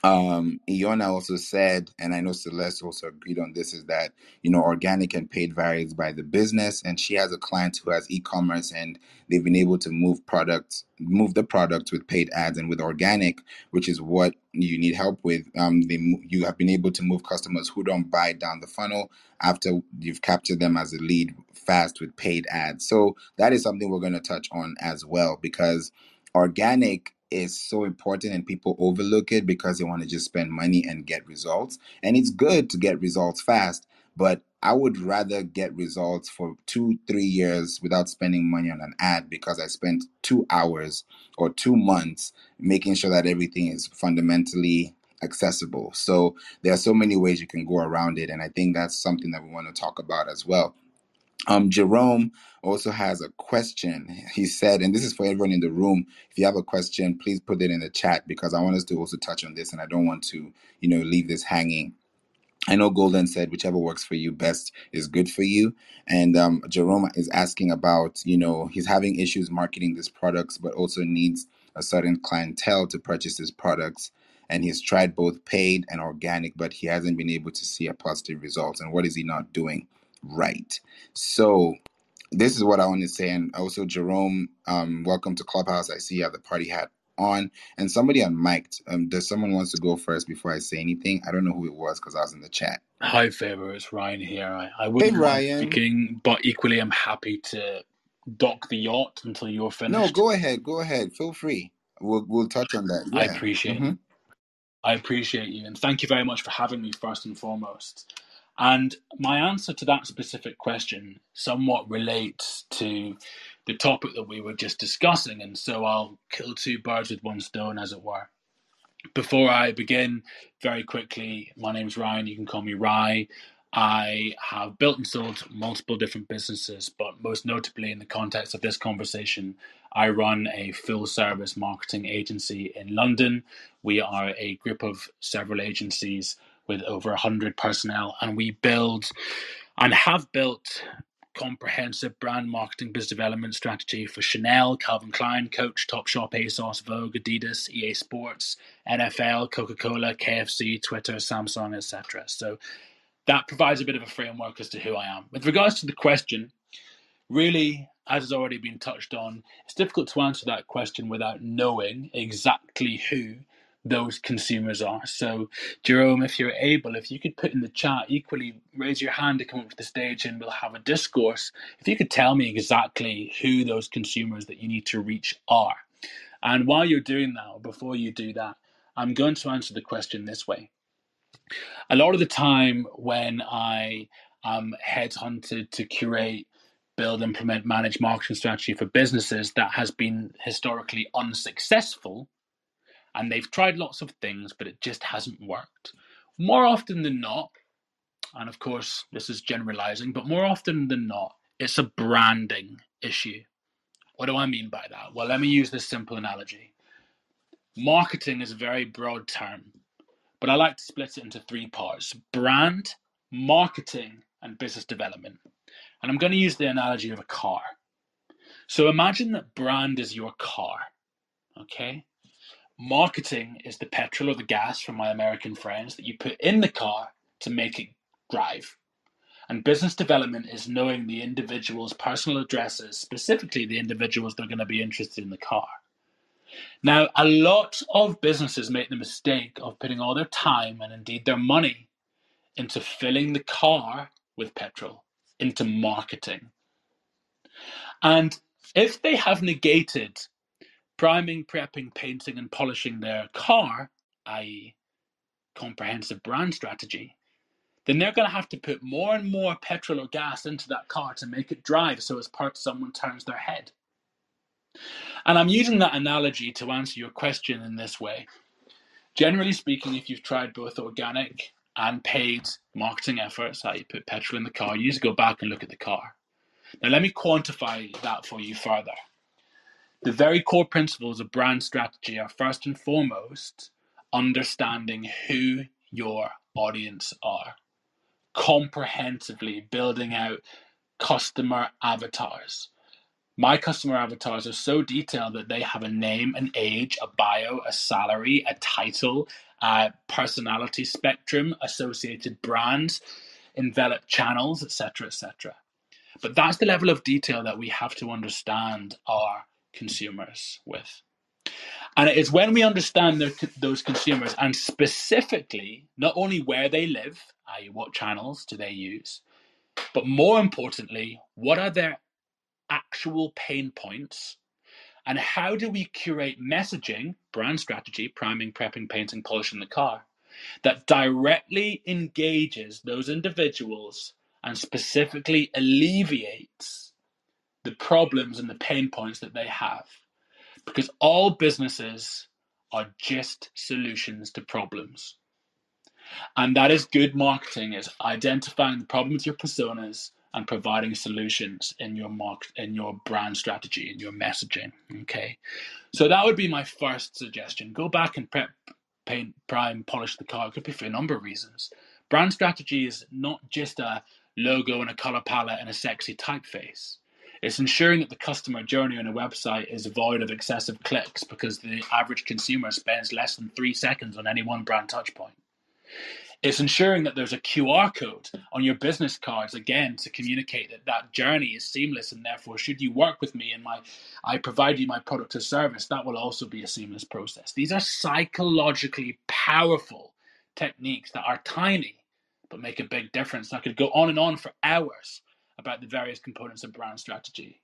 um Iona also said, and I know Celeste also agreed on this, is that you know organic and paid varies by the business. And she has a client who has e-commerce and they've been able to move products, move the product with paid ads and with organic, which is what you need help with. Um, they you have been able to move customers who don't buy down the funnel after you've captured them as a lead fast with paid ads. So that is something we're going to touch on as well because organic is so important and people overlook it because they want to just spend money and get results. And it's good to get results fast, but I would rather get results for two, three years without spending money on an ad because I spent two hours or two months making sure that everything is fundamentally accessible. So there are so many ways you can go around it. And I think that's something that we want to talk about as well um, Jerome also has a question. He said, and this is for everyone in the room. If you have a question, please put it in the chat because I want us to also touch on this, and I don't want to, you know, leave this hanging. I know Golden said whichever works for you best is good for you. And um, Jerome is asking about, you know, he's having issues marketing these products, but also needs a certain clientele to purchase his products. And he's tried both paid and organic, but he hasn't been able to see a positive result. And what is he not doing right? So this is what I want to say. And also, Jerome, um, welcome to Clubhouse. I see you have the party hat on, and somebody unmiked. Um, does someone wants to go first before I say anything? I don't know who it was because I was in the chat. Hi, Favor. It's Ryan here. I, I Hey, wouldn't mind Ryan. speaking, but equally, I'm happy to dock the yacht until you're finished. No, go ahead. Go ahead. Feel free. We'll we'll touch on that. I Yeah. appreciate hmm I appreciate you, and thank you very much for having me first and foremost. And my answer to that specific question somewhat relates to the topic that we were just discussing, and so I'll kill two birds with one stone, as it were. Before I begin, very quickly, my name's Ryan. You can call me Rye. I have built and sold multiple different businesses, but most notably in the context of this conversation, I run a full service marketing agency in London. We are a group of several agencies with over 100 personnel, and we build and have built comprehensive brand marketing business development strategy for Chanel, Calvin Klein, Coach, Topshop, ASOS, Vogue, Adidas, EA Sports, NFL, Coca-Cola, KFC, Twitter, Samsung, etc. So that provides a bit of a framework as to who I am. With regards to the question, really, as has already been touched on, it's difficult to answer that question without knowing exactly who those consumers are. So, Jerome, if you're able, if you could put in the chat, equally raise your hand to come up to the stage and we'll have a discourse. If you could tell me exactly who those consumers that you need to reach are. And while you're doing that, or before you do that, I'm going to answer the question this way. A lot of the time when I am headhunted to curate, build, implement, manage marketing strategy for businesses that has been historically unsuccessful, and they've tried lots of things, but it just hasn't worked. More often than not, and of course, this is generalizing, but more often than not, it's a branding issue. What do I mean by that? Well, let me use this simple analogy. Marketing is a very broad term, but I like to split it into three parts brand, marketing, and business development. And I'm going to use the analogy of a car. So imagine that brand is your car, okay? Marketing is the petrol or the gas from my American friends that you put in the car to make it drive. And business development is knowing the individual's personal addresses, specifically the individuals that are going to be interested in the car. Now, a lot of businesses make the mistake of putting all their time and indeed their money into filling the car with petrol, into marketing. And if they have negated priming, prepping, painting, and polishing their car, i.e., comprehensive brand strategy, then they're going to have to put more and more petrol or gas into that car to make it drive so as part someone turns their head. And I'm using that analogy to answer your question in this way. Generally speaking, if you've tried both organic and paid marketing efforts, how you put petrol in the car, you need to go back and look at the car. Now, let me quantify that for you further. The very core principles of brand strategy are first and foremost understanding who your audience are, comprehensively building out customer avatars. My customer avatars are so detailed that they have a name, an age, a bio, a salary, a title, a personality spectrum, associated brands, enveloped channels, etc., etc. But that's the level of detail that we have to understand our consumers with. And it is when we understand those consumers and specifically not only where they live, i.e., what channels do they use, but more importantly, what are their actual pain points and how do we curate messaging, brand strategy, priming, prepping, painting, polishing the car, that directly engages those individuals and specifically alleviates the problems and the pain points that they have. Because all businesses are just solutions to problems. And that is good marketing is identifying the problem with your personas and providing solutions in your mark in your brand strategy in your messaging. Okay. So that would be my first suggestion. Go back and prep, paint, prime, polish the car. It could be for a number of reasons. Brand strategy is not just a logo and a color palette and a sexy typeface. It's ensuring that the customer journey on a website is void of excessive clicks because the average consumer spends less than three seconds on any one brand touchpoint. It's ensuring that there's a QR code on your business cards again to communicate that that journey is seamless and therefore should you work with me and my I provide you my product or service that will also be a seamless process. These are psychologically powerful techniques that are tiny but make a big difference. I could go on and on for hours about the various components of brand strategy.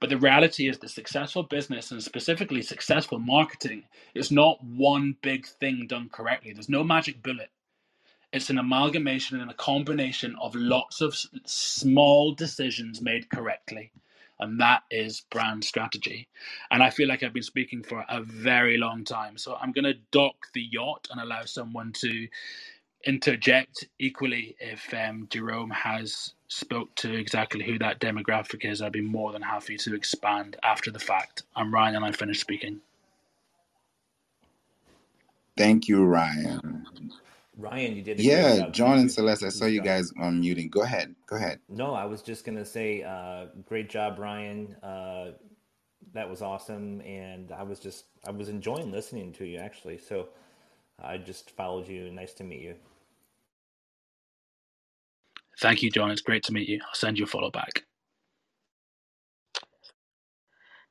But the reality is that successful business and specifically successful marketing is not one big thing done correctly. There's no magic bullet. It's an amalgamation and a combination of lots of small decisions made correctly. And that is brand strategy. And I feel like I've been speaking for a very long time. So I'm going to dock the yacht and allow someone to interject equally if um, Jerome has spoke to exactly who that demographic is. I'd be more than happy to expand after the fact. I'm Ryan and I finished speaking. Thank you, Ryan. Ryan, you did a Yeah, job. John and. Celeste, I saw you guys on muting. Go ahead. Go ahead. No, I was just gonna say, uh, great job, Ryan. Uh, that was awesome, and I was just I was enjoying listening to you actually. So I just followed you. Nice to meet you. Thank you, John. It's great to meet you. I'll send you a follow back.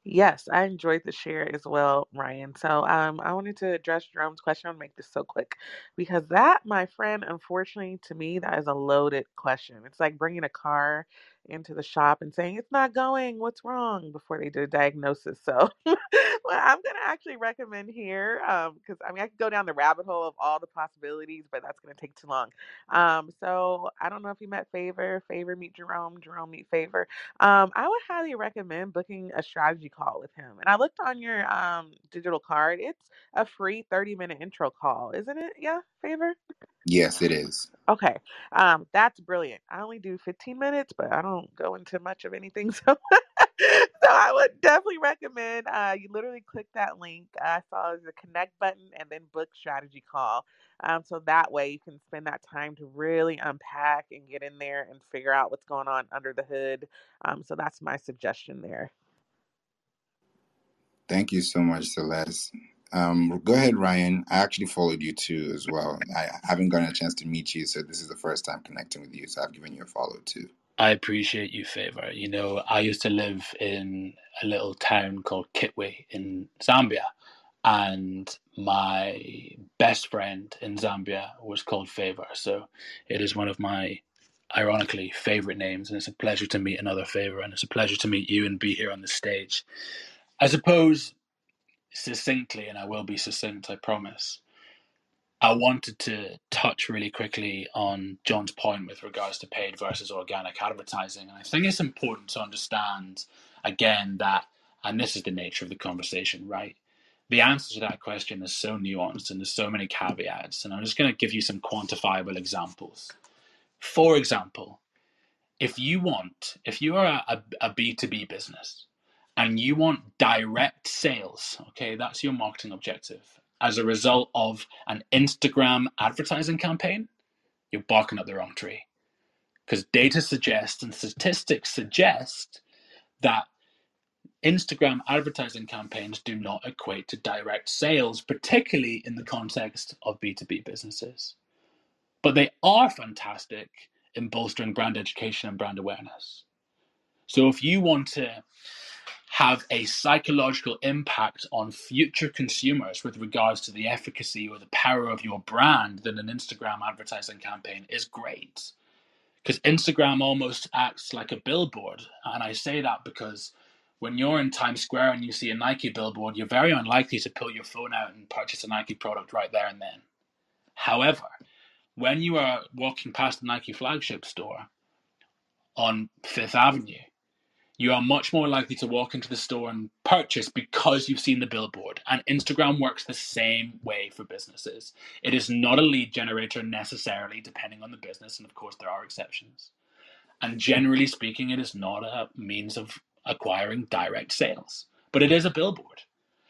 Yes, I enjoyed the share as well, Ryan. So um, I wanted to address Jerome's question. I'll make this so quick because that, my friend, unfortunately, to me, that is a loaded question. It's like bringing a car into the shop and saying it's not going. What's wrong? Before they do a diagnosis. So, (laughs) well, I'm gonna actually recommend here um, because I mean I could go down the rabbit hole of all the possibilities, but that's gonna take too long. Um, so I don't know if you met Favor, Favor meet Jerome, Jerome meet Favor. Um, I would highly recommend booking a strategy call with him. And I looked on your um digital card. It's a free 30 minute intro call, isn't it? Yeah, Favor? Yes, it is. Okay. Um, that's brilliant. I only do 15 minutes, but I don't go into much of anything. (laughs) So, so I would definitely recommend uh, you literally click that link. I saw the connect button and then book strategy call. Um, so that way you can spend that time to really unpack and get in there and figure out what's going on under the hood. Um, so that's my suggestion there. Thank you so much, Celeste. Um, go ahead, Ryan. I actually followed you too as well. I haven't gotten a chance to meet you, so this is the first time connecting with you. So I've given you a follow too. I appreciate you, Favor. You know, I used to live in a little town called Kitwe in Zambia, and my best friend in Zambia was called Favor. So it is one of my, ironically, favorite names, and it's a pleasure to meet another Favor, and it's a pleasure to meet you and be here on the stage. I suppose, succinctly, and I will be succinct, I promise. I wanted to touch really quickly on John's point with regards to paid versus organic advertising. And I think it's important to understand, again, that, and this is the nature of the conversation, right? The answer to that question is so nuanced and there's so many caveats. And I'm just going to give you some quantifiable examples. For example, if you want, if you are a a, a B2B business and you want direct sales, okay, that's your marketing objective. As a result of an Instagram advertising campaign, you're barking up the wrong tree. Because data suggests and statistics suggest that Instagram advertising campaigns do not equate to direct sales, particularly in the context of B2B businesses. But they are fantastic in bolstering brand education and brand awareness. So if you want to have a psychological impact on future consumers with regards to the efficacy or the power of your brand, than an Instagram advertising campaign is great. Because Instagram almost acts like a billboard. And I say that because when you're in Times Square and you see a Nike billboard, you're very unlikely to pull your phone out and purchase a Nike product right there and then. However, when you are walking past the Nike flagship store on Fifth Avenue, you are much more likely to walk into the store and purchase because you've seen the billboard. And Instagram works the same way for businesses. It is not a lead generator necessarily, depending on the business. And of course, there are exceptions. And generally speaking, it is not a means of acquiring direct sales, but it is a billboard.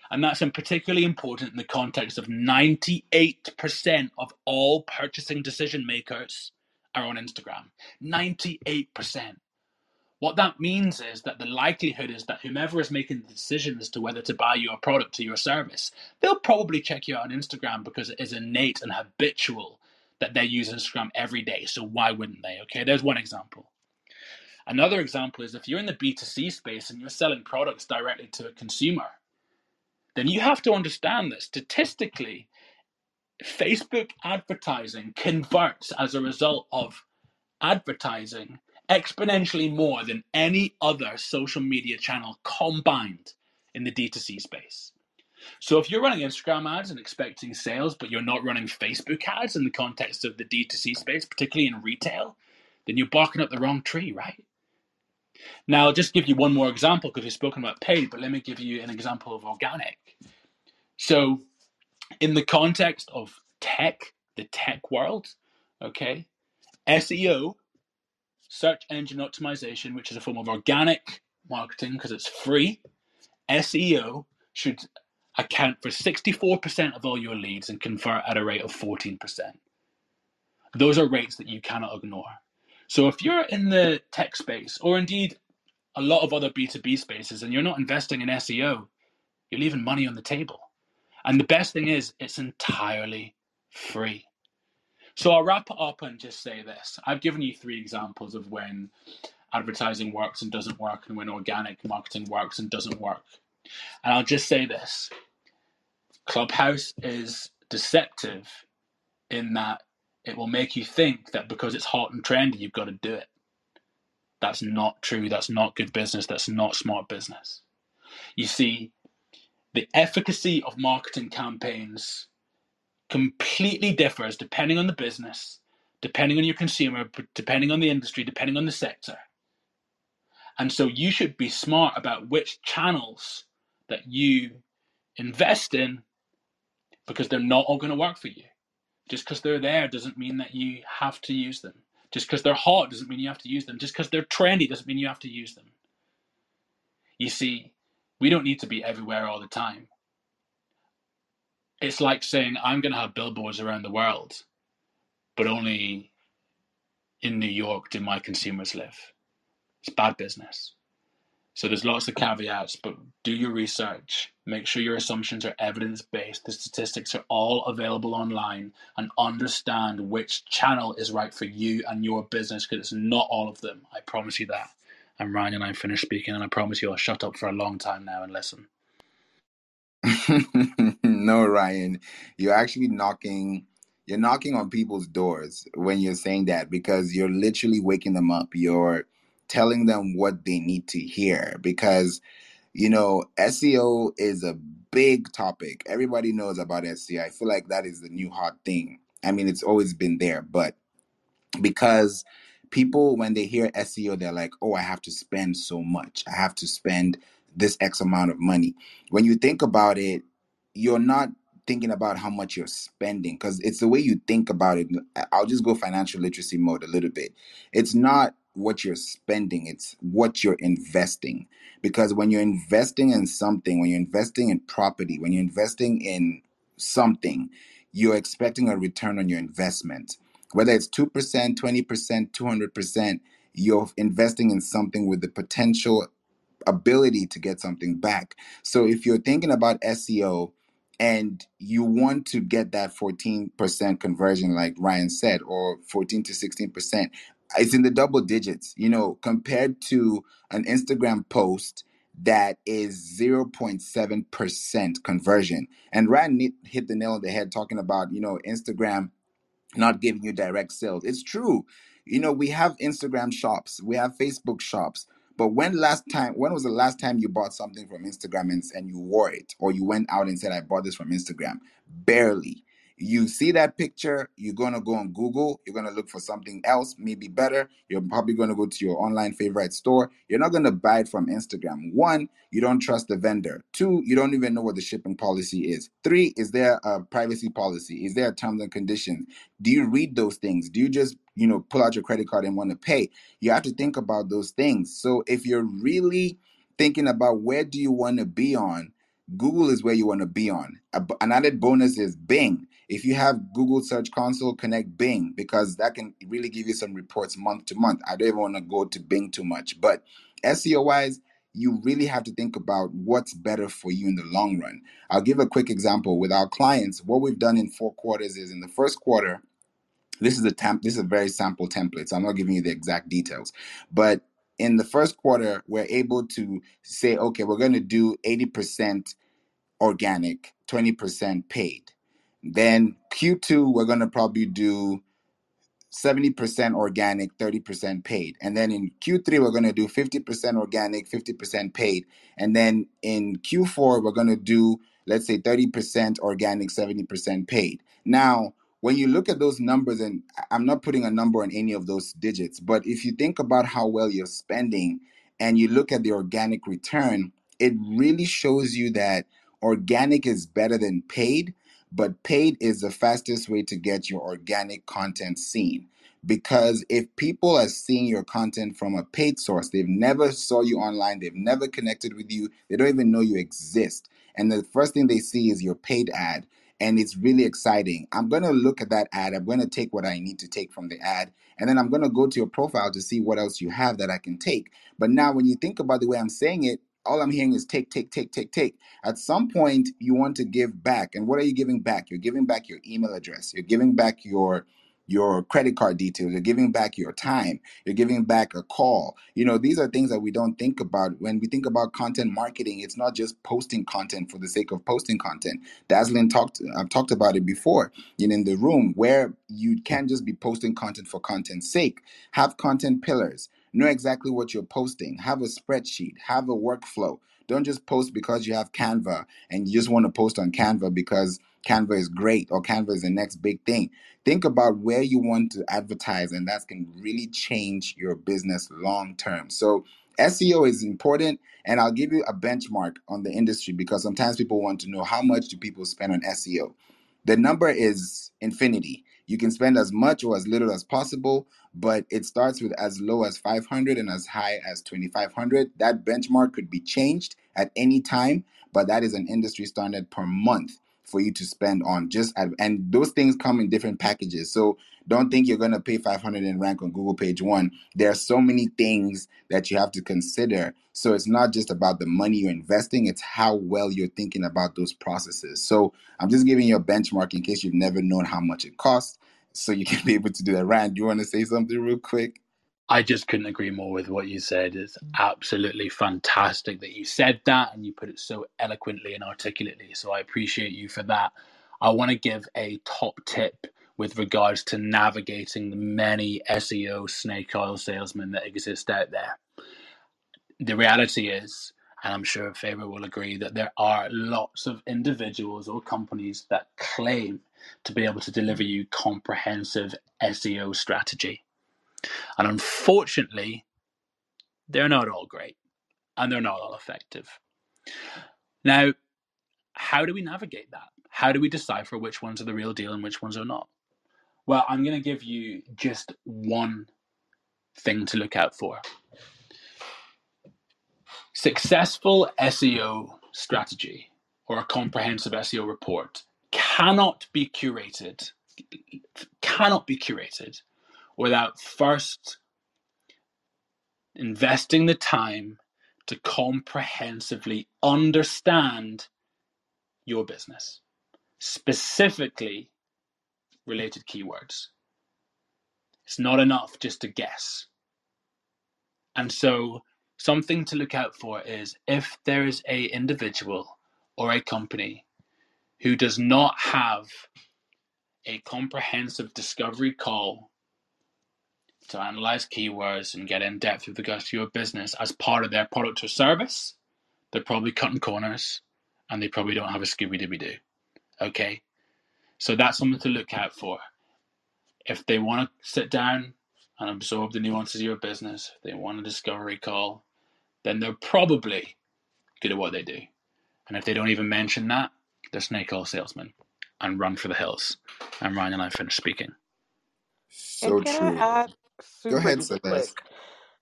And that's particularly important in the context of 98% of all purchasing decision makers are on Instagram. 98%. What that means is that the likelihood is that whomever is making the decision as to whether to buy your product or your service, they'll probably check you out on Instagram because it is innate and habitual that they use Instagram every day. So why wouldn't they? Okay, there's one example. Another example is if you're in the B2C space and you're selling products directly to a consumer, then you have to understand that statistically, Facebook advertising converts as a result of advertising exponentially more than any other social media channel combined in the D2C space. So if you're running Instagram ads and expecting sales, but you're not running Facebook ads in the context of the D2C space, particularly in retail, then you're barking up the wrong tree, right? Now, I'll just give you one more example because we've spoken about paid, but let me give you an example of organic. So, in the context of tech, the tech world, okay, SEO search engine optimization, which is a form of organic marketing because it's free, SEO should account for 64% of all your leads and convert at a rate of 14%. Those are rates that you cannot ignore. So if you're in the tech space, or indeed a lot of other B2B spaces, and you're not investing in SEO, you're leaving money on the table. And the best thing is, it's entirely free. So I'll wrap it up and just say this. I've given you three examples of when advertising works and doesn't work, and when organic marketing works and doesn't work. And I'll just say this Clubhouse is deceptive in that it will make you think that because it's hot and trendy, you've got to do it. That's not true. That's not good business. That's not smart business. You see, the efficacy of marketing campaigns completely differs depending on the business, depending on your consumer, depending on the industry, depending on the sector. And so you should be smart about which channels that you invest in because they're not all going to work for you. Just because they're there doesn't mean that you have to use them. Just because they're hot doesn't mean you have to use them. Just because they're trendy doesn't mean you have to use them. You see, we don't need to be everywhere all the time it's like saying I'm going to have billboards around the world, but only in New York do my consumers live. It's bad business. So there's lots of caveats, but do your research. Make sure your assumptions are evidence based. The statistics are all available online and understand which channel is right for you and your business because it's not all of them. I promise you that. I'm Ryan and I'm finished speaking, and I promise you I'll shut up for a long time now and listen. (laughs) no, Ryan, you're actually knocking you're knocking on people's doors when you're saying that because you're literally waking them up. You're telling them what they need to hear because you know, SEO is a big topic. Everybody knows about SEO. I feel like that is the new hot thing. I mean, it's always been there, but because people when they hear SEO, they're like, "Oh, I have to spend so much. I have to spend this X amount of money. When you think about it, you're not thinking about how much you're spending because it's the way you think about it. I'll just go financial literacy mode a little bit. It's not what you're spending, it's what you're investing. Because when you're investing in something, when you're investing in property, when you're investing in something, you're expecting a return on your investment. Whether it's 2%, 20%, 200%, you're investing in something with the potential ability to get something back. So if you're thinking about SEO and you want to get that 14% conversion, like Ryan said, or 14 to 16%, it's in the double digits, you know, compared to an Instagram post that is 0.7% conversion. And Ryan hit the nail on the head talking about, you know, Instagram not giving you direct sales. It's true. You know, we have Instagram shops, we have Facebook shops. But when last time, when was the last time you bought something from Instagram and, and you wore it, or you went out and said, "I bought this from Instagram"? Barely. You see that picture, you're gonna go on Google, you're gonna look for something else, maybe better. You're probably gonna go to your online favorite store. You're not gonna buy it from Instagram. One, you don't trust the vendor. Two, you don't even know what the shipping policy is. Three, is there a privacy policy? Is there a terms and conditions? do you read those things do you just you know pull out your credit card and want to pay you have to think about those things so if you're really thinking about where do you want to be on google is where you want to be on an added bonus is bing if you have google search console connect bing because that can really give you some reports month to month i don't even want to go to bing too much but seo wise you really have to think about what's better for you in the long run. I'll give a quick example with our clients. What we've done in four quarters is in the first quarter, this is a temp this is a very sample template so i'm not giving you the exact details but in the first quarter we're able to say okay we're going to do 80% organic 20% paid then q2 we're going to probably do 70% organic, 30% paid. And then in Q3, we're going to do 50% organic, 50% paid. And then in Q4, we're going to do, let's say, 30% organic, 70% paid. Now, when you look at those numbers, and I'm not putting a number on any of those digits, but if you think about how well you're spending and you look at the organic return, it really shows you that organic is better than paid but paid is the fastest way to get your organic content seen. Because if people are seeing your content from a paid source they've never saw you online they've never connected with you they don't even know you exist. And the first thing they see is your paid ad and it's really exciting. I'm going to look at that ad i'm going to take what i need to take from the ad and then i'm going to go to your profile to see what else you have that i can take. But now when you think about the way i'm saying it all i'm hearing is take take take take take at some point, you want to give back. And what are you giving back? You're giving back your email address. You're giving back your your credit card details. You're giving back your time. You're giving back a call. You know, these are things that we don't think about when we think about content marketing. It's not just posting content for the sake of posting content. Daslin talked. I've talked about it before. Know, in the room where you can't just be posting content for content's sake. Have content pillars. Know exactly what you're posting. Have a spreadsheet. Have a workflow don't just post because you have Canva and you just want to post on Canva because Canva is great or Canva is the next big thing. Think about where you want to advertise, and that can really change your business long term. So, SEO is important, and I'll give you a benchmark on the industry because sometimes people want to know how much do people spend on SEO. The number is infinity. You can spend as much or as little as possible, but it starts with as low as 500 and as high as 2500. That benchmark could be changed at any time, but that is an industry standard per month for you to spend on just and those things come in different packages. So don't think you're going to pay 500 and rank on Google page 1. There are so many things that you have to consider. So it's not just about the money you're investing, it's how well you're thinking about those processes. So I'm just giving you a benchmark in case you've never known how much it costs so you can be able to do that. Rand, you want to say something real quick? I just couldn't agree more with what you said. It's absolutely fantastic that you said that and you put it so eloquently and articulately. So I appreciate you for that. I want to give a top tip with regards to navigating the many SEO snake oil salesmen that exist out there. The reality is, and I'm sure Favor will agree, that there are lots of individuals or companies that claim to be able to deliver you comprehensive SEO strategy. And unfortunately, they're not all great and they're not all effective. Now, how do we navigate that? How do we decipher which ones are the real deal and which ones are not? Well, I'm going to give you just one thing to look out for. Successful SEO strategy or a comprehensive SEO report cannot be curated, cannot be curated without first investing the time to comprehensively understand your business, specifically related keywords. It's not enough just to guess. And so something to look out for is if there is a individual or a company who does not have a comprehensive discovery call to analyze keywords and get in depth with regards to your business as part of their product or service, they're probably cutting corners and they probably don't have a Scooby Dooby Doo. Okay? So that's something to look out for. If they want to sit down and absorb the nuances of your business, if they want a discovery call, then they're probably good at what they do. And if they don't even mention that, they're snake oil salesman, and run for the hills. And Ryan and I finished speaking. So And can true. I add Go ahead, duper Celeste.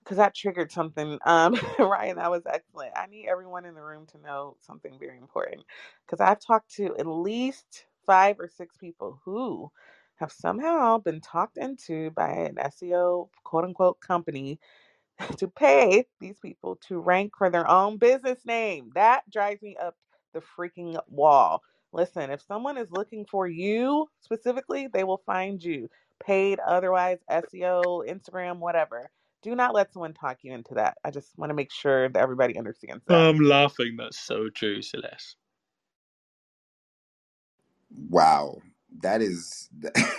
Because that triggered something. Um, (laughs) Ryan, that was excellent. I need everyone in the room to know something very important. Because I've talked to at least five or six people who have somehow been talked into by an SEO quote unquote company (laughs) to pay these people to rank for their own business name. That drives me up the freaking wall. Listen, if someone is looking for you specifically, they will find you. Paid, otherwise, SEO, Instagram, whatever. Do not let someone talk you into that. I just want to make sure that everybody understands that. I'm laughing. That's so true, Celeste. Wow. That is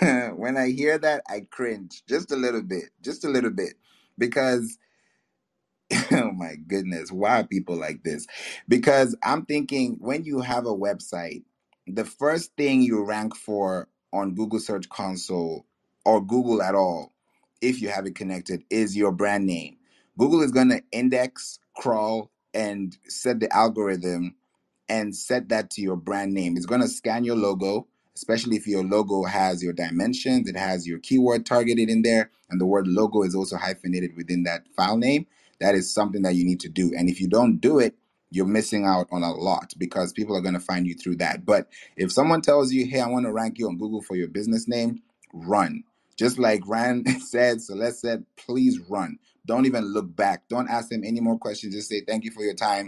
(laughs) when I hear that I cringe just a little bit, just a little bit because oh (laughs) my goodness, why are people like this? Because I'm thinking when you have a website, the first thing you rank for on Google Search Console or Google at all, if you have it connected, is your brand name. Google is going to index, crawl, and set the algorithm and set that to your brand name. It's going to scan your logo, especially if your logo has your dimensions, it has your keyword targeted in there, and the word logo is also hyphenated within that file name. That is something that you need to do. And if you don't do it, you're missing out on a lot because people are going to find you through that. But if someone tells you, hey, I want to rank you on Google for your business name, run. Just like Rand (laughs) said, Celeste said, please run. Don't even look back. Don't ask them any more questions. Just say, thank you for your time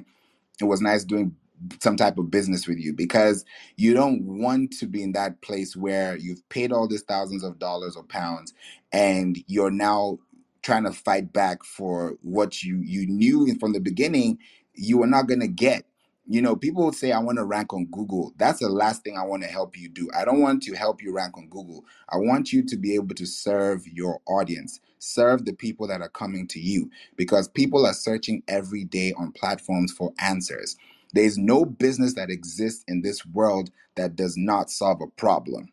it was nice doing some type of business with you because you don't want to be in that place where you've paid all these thousands of dollars or pounds and you're now trying to fight back for what you you knew from the beginning you were not going to get. You know people would say i want to rank on google. That's the last thing i want to help you do. I don't want to help you rank on google. I want you to be able to serve your audience serve the people that are coming to you because people are searching every day on platforms for answers. There's no business that exists in this world that does not solve a problem.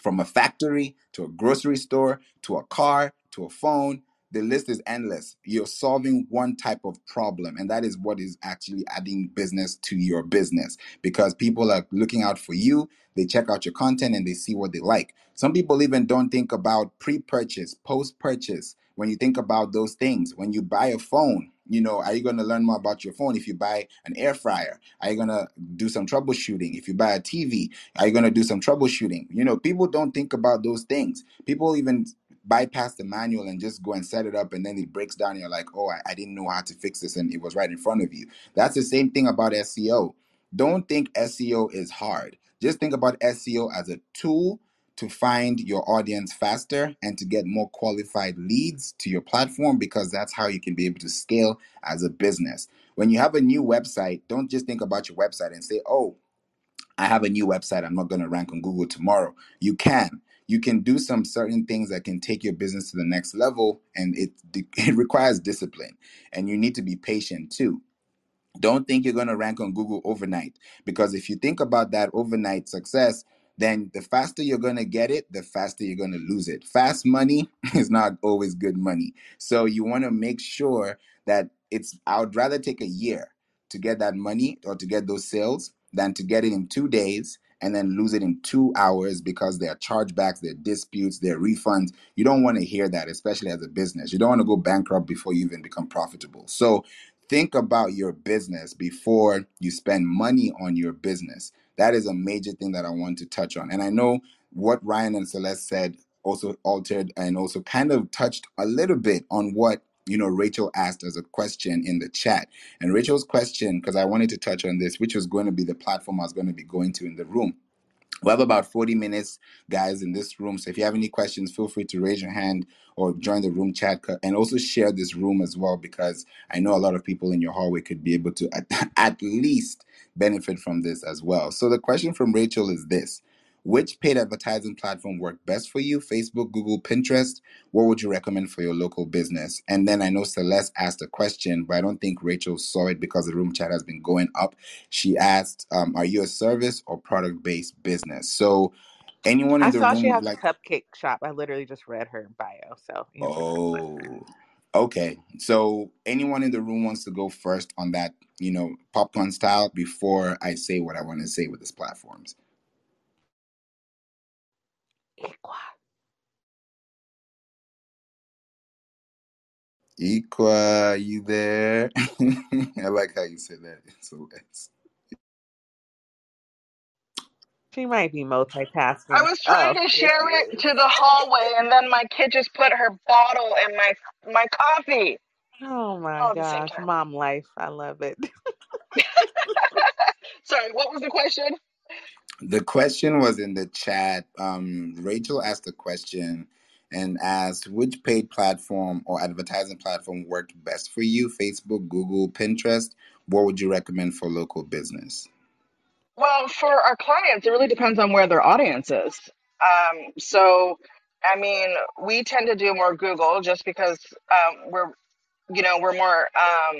From a factory to a grocery store to a car to a phone the list is endless. You're solving one type of problem and that is what is actually adding business to your business because people are looking out for you they check out your content and they see what they like. Some people even don't think about pre-purchase post-purchase when you think about those things. When you buy a phone you know are you going to learn more about your phone if you buy an air fryer? Are you going to do some troubleshooting if you buy a tv are you going to do some troubleshooting? You know, people don't think about those things. People even bypass the manual and just go and set it up and then it breaks down. You're like, oh, I, I didn't know how to fix this and it was right in front of you. That's the same thing about SEO. Don't think SEO is hard. Just think about SEO as a tool to find your audience faster and to get more qualified leads to your platform because that's how you can be able to scale as a business. When you have a new website, don't just think about your website and say, oh, I have a new website. I'm not going to rank on Google tomorrow. You can. You can do some certain things that can take your business to the next level, and it (laughs) it requires discipline, and you need to be patient too. Don't think you're going to rank on Google overnight because if you think about that overnight success, then the faster you're going to get it, the faster you're going to lose it. Fast money (laughs) is not always good money. So you want to make sure that it's, I would rather take a year to get that money or to get those sales than to get it in two days and then lose it in two hours because there are chargebacks, there are disputes, there are refunds. You don't want to hear that, especially as a business. You don't want to go bankrupt before you even become profitable. So think about your business before you spend money on your business. That is a major thing that I want to touch on. And I know what Ryan and Celeste said also altered and also kind of touched a little bit on what you know Rachel asked as a question in the chat. And Rachel's question, because I wanted to touch on this, which was going to be the platform I was going to be going to in the room we have about 40 minutes, guys, in this room. So if you have any questions, feel free to raise your hand or join the room chat and also share this room as well because I know a lot of people in your hallway could be able to at, (laughs) at least benefit from this as well. So the question from Rachel is this which paid advertising platform worked best for you? Facebook, Google, Pinterest? What would you recommend for your local business? And then I know Celeste asked a question, but I don't think Rachel saw it because the room chat has been going up. She asked, um, Are you a service or product based business? So, anyone I in the saw she room would has a cupcake shop. I literally just read her bio, so answer that question. Oh, okay. So, anyone in the room wants to go first on that, you know, popcorn style before I say what I want to say with these platforms? Equa. Equa, you there? (laughs) I like how you said that. So it's She might be multitasking. I multitasking. was trying Oh, to there she share it is. to the hallway, and then my kid just put her bottle in my my coffee Oh my all at the same gosh, time. mom life. I love it. (laughs) (laughs) Sorry, what was the question? The question was in the chat. Um, Rachel asked a question and asked which paid platform or advertising platform worked best for you? Facebook, Google, Pinterest. What would you recommend for local business? Well, for our clients, it really depends on where their audience is. Um, so, I mean, we tend to do more Google just because um, we're you know we're more um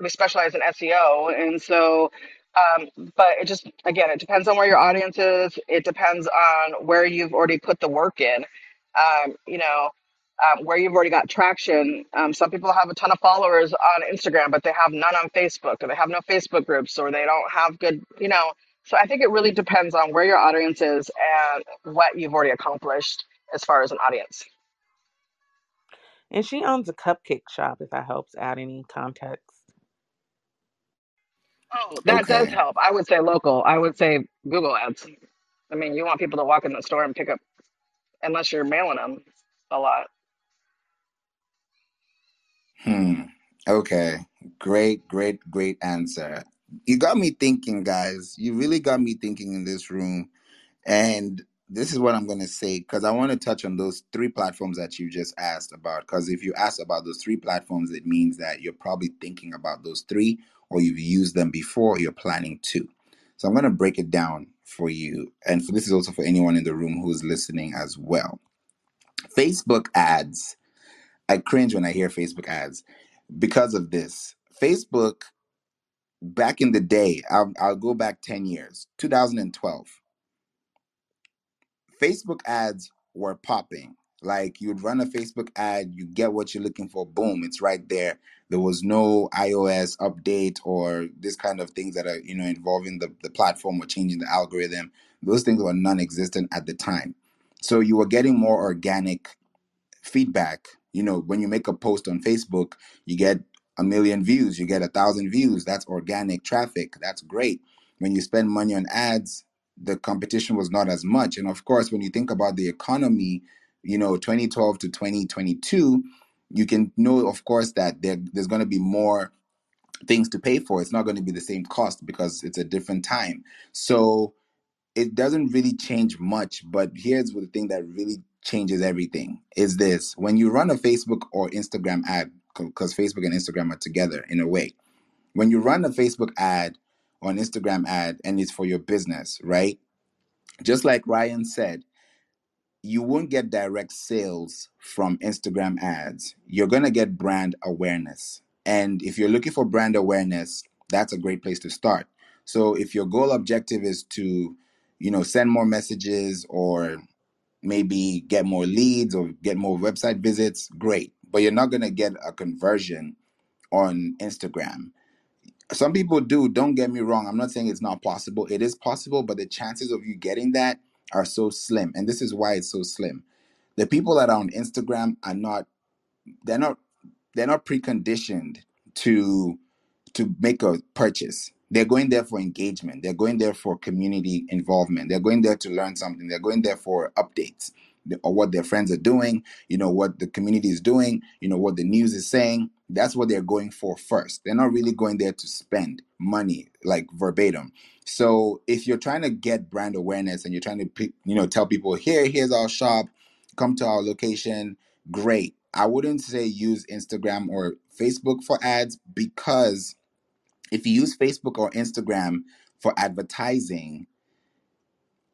we specialize in SEO and so um but it just again it depends on where your audience is. It depends on where you've already put the work in. Um you know um, where you've already got traction. Um, some people have a ton of followers on Instagram but they have none on Facebook or they have no Facebook groups or they don't have good you know. So I think it really depends on where your audience is and what you've already accomplished as far as an audience. And she owns a cupcake shop, if that helps add any context. Oh, that does Okay. help. I would say local. I would say Google Ads. I mean, you want people to walk in the store and pick up, unless you're mailing them a lot. Hmm. Okay. Great, great, great answer. You got me thinking, guys. You really got me thinking in this room And this is what I'm going to say because I want to touch on those three platforms that you just asked about. Because if you ask about those three platforms, it means that you're probably thinking about those three or you've used them before, or you're planning to. So I'm going to break it down for you. And for, this is also for anyone in the room who's listening as well. Facebook ads. I cringe when I hear Facebook ads because of this. Facebook, back in the day, I'll, I'll go back 10 years, 2012. Facebook ads were popping. Like you'd run a Facebook ad, you get what you're looking for, boom, it's right there. There was no iOS update or this kind of things that are, you know, involving the, the platform or changing the algorithm. Those things were non-existent at the time. So you were getting more organic feedback. You know, when you make a post on Facebook, you get a million views, you get a thousand views. That's organic traffic. That's great. When you spend money on ads, the competition was not as much. And of course, when you think about the economy, you know, 2012 to 2022, you can know, of course, that there, there's going to be more things to pay for. It's not going to be the same cost because it's a different time. So, it doesn't really change much but here's the thing that really changes everything is this when you run a facebook or instagram ad because facebook and instagram are together in a way when you run a facebook ad or an instagram ad and it's for your business right just like ryan said you won't get direct sales from Instagram ads. You're going to get brand awareness. And if you're looking for brand awareness, that's a great place to start. So if your goal objective is to, you know, send more messages or maybe get more leads or get more website visits, great. But you're not going to get a conversion on Instagram some people do don't get me wrong i'm not saying it's not possible it is possible but the chances of you getting that are so slim and this is why it's so slim. The people that are on instagram are not they're not they're not preconditioned to to make a purchase. They're going there for engagement. They're going there for community involvement. They're going there to learn something. They're going there for updates or what their friends are doing you know what the community is doing you know what the news is saying. That's what they're going for first. They're not really going there to spend money like verbatim so if you're trying to get brand awareness and you're trying to you know tell people here here's our shop come to our location great. I wouldn't say use Instagram or Facebook for ads because if you use Facebook or Instagram for advertising,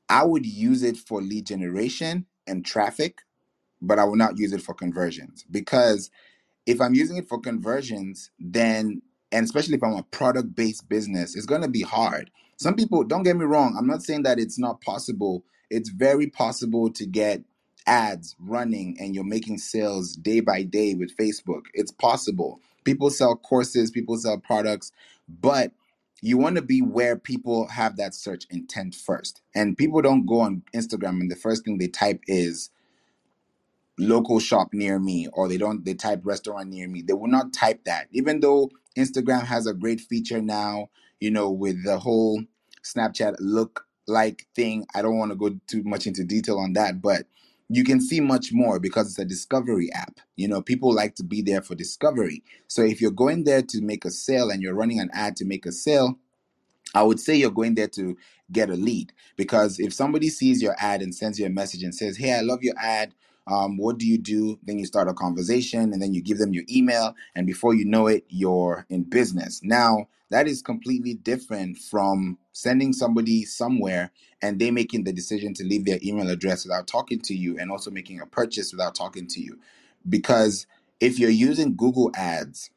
I would use it for lead generation and traffic, but I will not use it for conversions because if I'm using it for conversions, then, and especially if I'm a product based business, it's going to be hard. Some people, don't get me wrong, I'm not saying that it's not possible. It's very possible to get ads running and you're making sales day by day with Facebook. It's possible. People sell courses, people sell products, but you want to be where people have that search intent first. And people don't go on Instagram and the first thing they type is, local shop near me or they don't they type restaurant near me they will not type that even though instagram has a great feature now you know with the whole snapchat look like thing i don't want to go too much into detail on that but you can see much more because it's a discovery app you know people like to be there for discovery so if you're going there to make a sale and you're running an ad to make a sale I would say you're going there to get a lead because if somebody sees your ad and sends you a message and says, Hey, I love your ad. Um, what do you do? Then you start a conversation and then you give them your email. And before you know it, you're in business. Now, that is completely different from sending somebody somewhere and they making the decision to leave their email address without talking to you and also making a purchase without talking to you. Because if you're using Google Ads,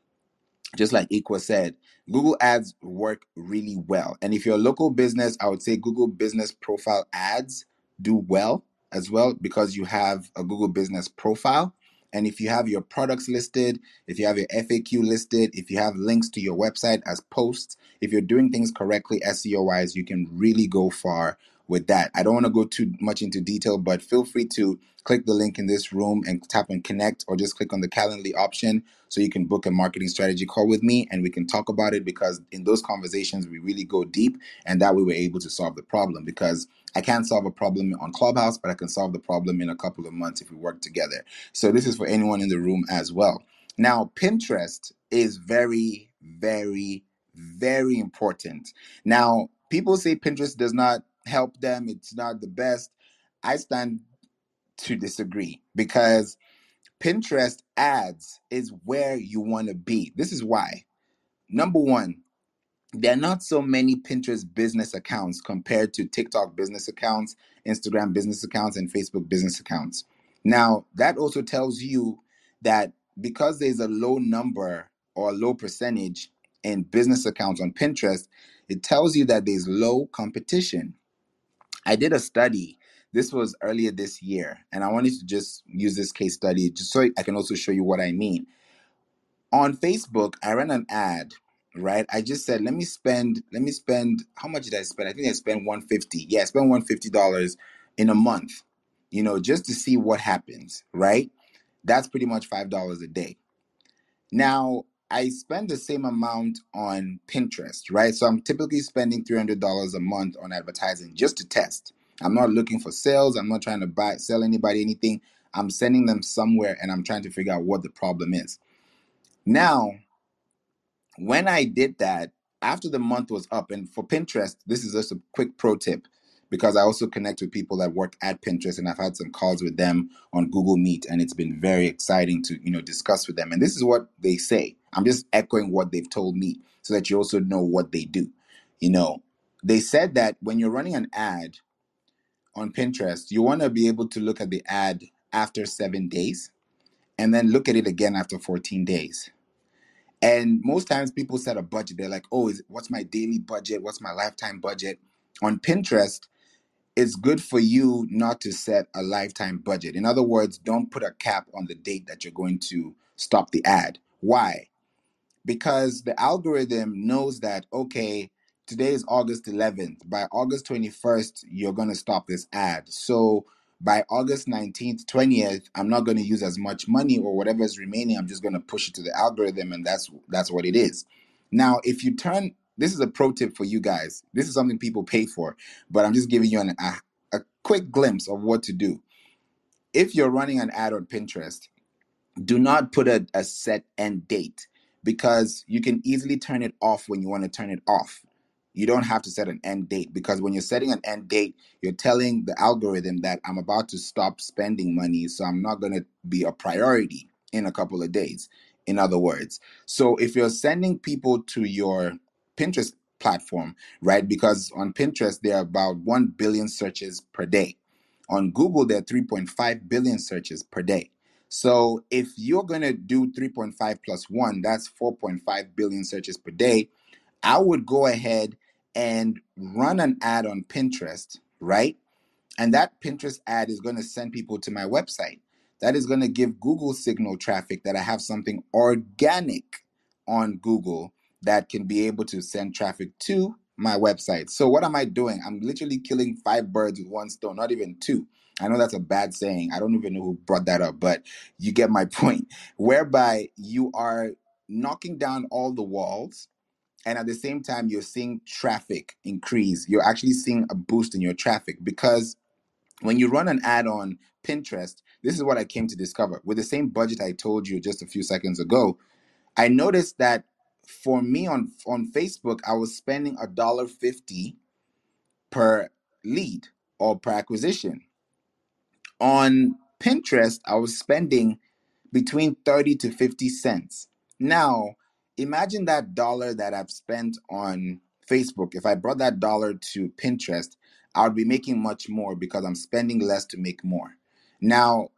just like Equa said, Google Ads work really well. And if you're a local business, I would say Google Business Profile ads do well as well because you have a Google Business Profile. And if you have your products listed, if you have your FAQ listed, if you have links to your website as posts, if you're doing things correctly SEO wise, you can really go far with that. I don't want to go too much into detail, but feel free to click the link in this room and tap and connect or just click on the Calendly option so you can book a marketing strategy call with me and we can talk about it because in those conversations we really go deep and that way we're able to solve the problem because I can't solve a problem on Clubhouse, but I can solve the problem in a couple of months if we work together. So this is for anyone in the room as well. Now, Pinterest is very, very, very important. Now, people say Pinterest does not help them, it's not the best. I stand to disagree because Pinterest ads is where you want to be. This is why. Number one, there are not so many Pinterest business accounts compared to TikTok business accounts, Instagram business accounts, and Facebook business accounts. Now, that also tells you that because there's a low number or low percentage in business accounts on Pinterest, it tells you that there's low competition I did a study. This was earlier this year, and I wanted to just use this case study just so I can also show you what I mean. On Facebook, I ran an ad, right? I just said, let me spend, let me spend, how much did I spend? I think I spent 150. Yeah, I spent $150 in a month, you know, just to see what happens, right? That's pretty much $5 a day. Now, I spend the same amount on Pinterest, right? So I'm typically spending $300 a month on advertising just to test. I'm not looking for sales. I'm not trying to buy sell anybody anything. I'm sending them somewhere and I'm trying to figure out what the problem is. Now, when I did that, after the month was up, and for Pinterest, this is just a quick pro tip because I also connect with people that work at Pinterest and I've had some calls with them on Google Meet and it's been very exciting to, you know, discuss with them. And this is what they say. I'm just echoing what they've told me so that you also know what they do. You know, they said that when you're running an ad on Pinterest, you want to be able to look at the ad after 7 days and then look at it again after 14 days and most times people set a budget. They're like, oh, is, what's my daily budget? What's my lifetime budget? On Pinterest, it's good for you not to set a lifetime budget. In other words, don't put a cap on the date that you're going to stop the ad. Why? because the algorithm knows that okay today is august 11th by august 21st you're going to stop this ad so by august 19th 20th i'm not going to use as much money or whatever is remaining i'm just going to push it to the algorithm and that's that's what it is now if you turn this is a pro tip for you guys this is something people pay for but i'm just giving you an, a, a quick glimpse of what to do if you're running an ad on pinterest do not put a, a set end date because you can easily turn it off when you want to turn it off. You don't have to set an end date because when you're setting an end date, you're telling the algorithm that I'm about to stop spending money, so I'm not going to be a priority in a couple of days. In other words, so if you're sending people to your Pinterest platform, right? Because on Pinterest, there are about 1 billion searches per day. On Google, there are 3.5 billion searches per day. So if you're going to do 3.5 plus 1, that's 4.5 billion searches per day. I would go ahead and run an ad on Pinterest, right? And that Pinterest ad is going to send people to my website. That is going to give Google signal traffic that I have something organic on Google that can be able to send traffic to my website. So, what am I doing? I'm literally killing five birds with one stone, not even two. I know that's a bad saying. I don't even know who brought that up, but you get my (laughs) point. Whereby you are knocking down all the walls and at the same time you're seeing traffic increase you're actually seeing a boost in your traffic because when you run an ad on pinterest this is what i came to discover with the same budget i told you just a few seconds ago i noticed that for me on on facebook i was spending a dollar fifty per lead or per acquisition on pinterest i was spending between 30 to 50 cents. Now, imagine that dollar that I've spent on Facebook. If I brought that dollar to Pinterest, I would be making much more because I'm spending less to make more. Now,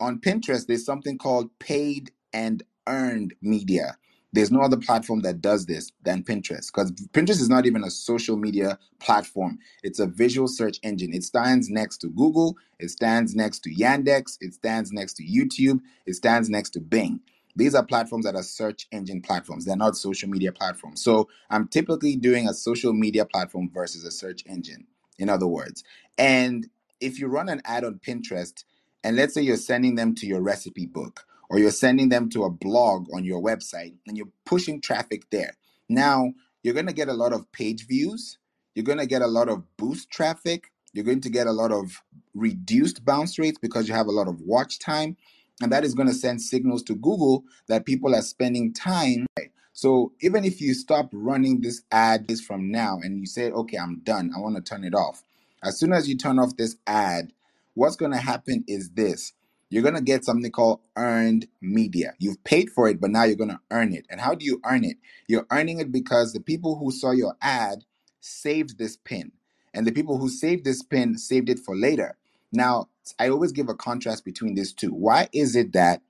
on Pinterest, there's something called paid and earned media. There's no other platform that does this than Pinterest because Pinterest is not even a social media platform. It's a visual search engine. It stands next to Google, it stands next to Yandex, it stands next to YouTube, it stands next to Bing. These are platforms that are search engine platforms. They're not social media platforms. So I'm typically doing a social media platform versus a search engine, in other words. And if you run an ad on Pinterest, and let's say you're sending them to your recipe book or you're sending them to a blog on your website and you're pushing traffic there. Now, you're going to get a lot of page views, you're going to get a lot of boost traffic, you're going to get a lot of reduced bounce rates because you have a lot of watch time, and that is going to send signals to Google that people are spending time. So even if you stop running this ad this from now and you say, okay, I'm done, I want to turn it off. As soon as you turn off this ad, what's going to happen is this you're going to get something called earned media. You've paid for it, but now you're going to earn it. And how do you earn it? You're earning it because the people who saw your ad saved this pin, and the people who saved this pin saved it for later. Now, I always give a contrast between these two. Why is it that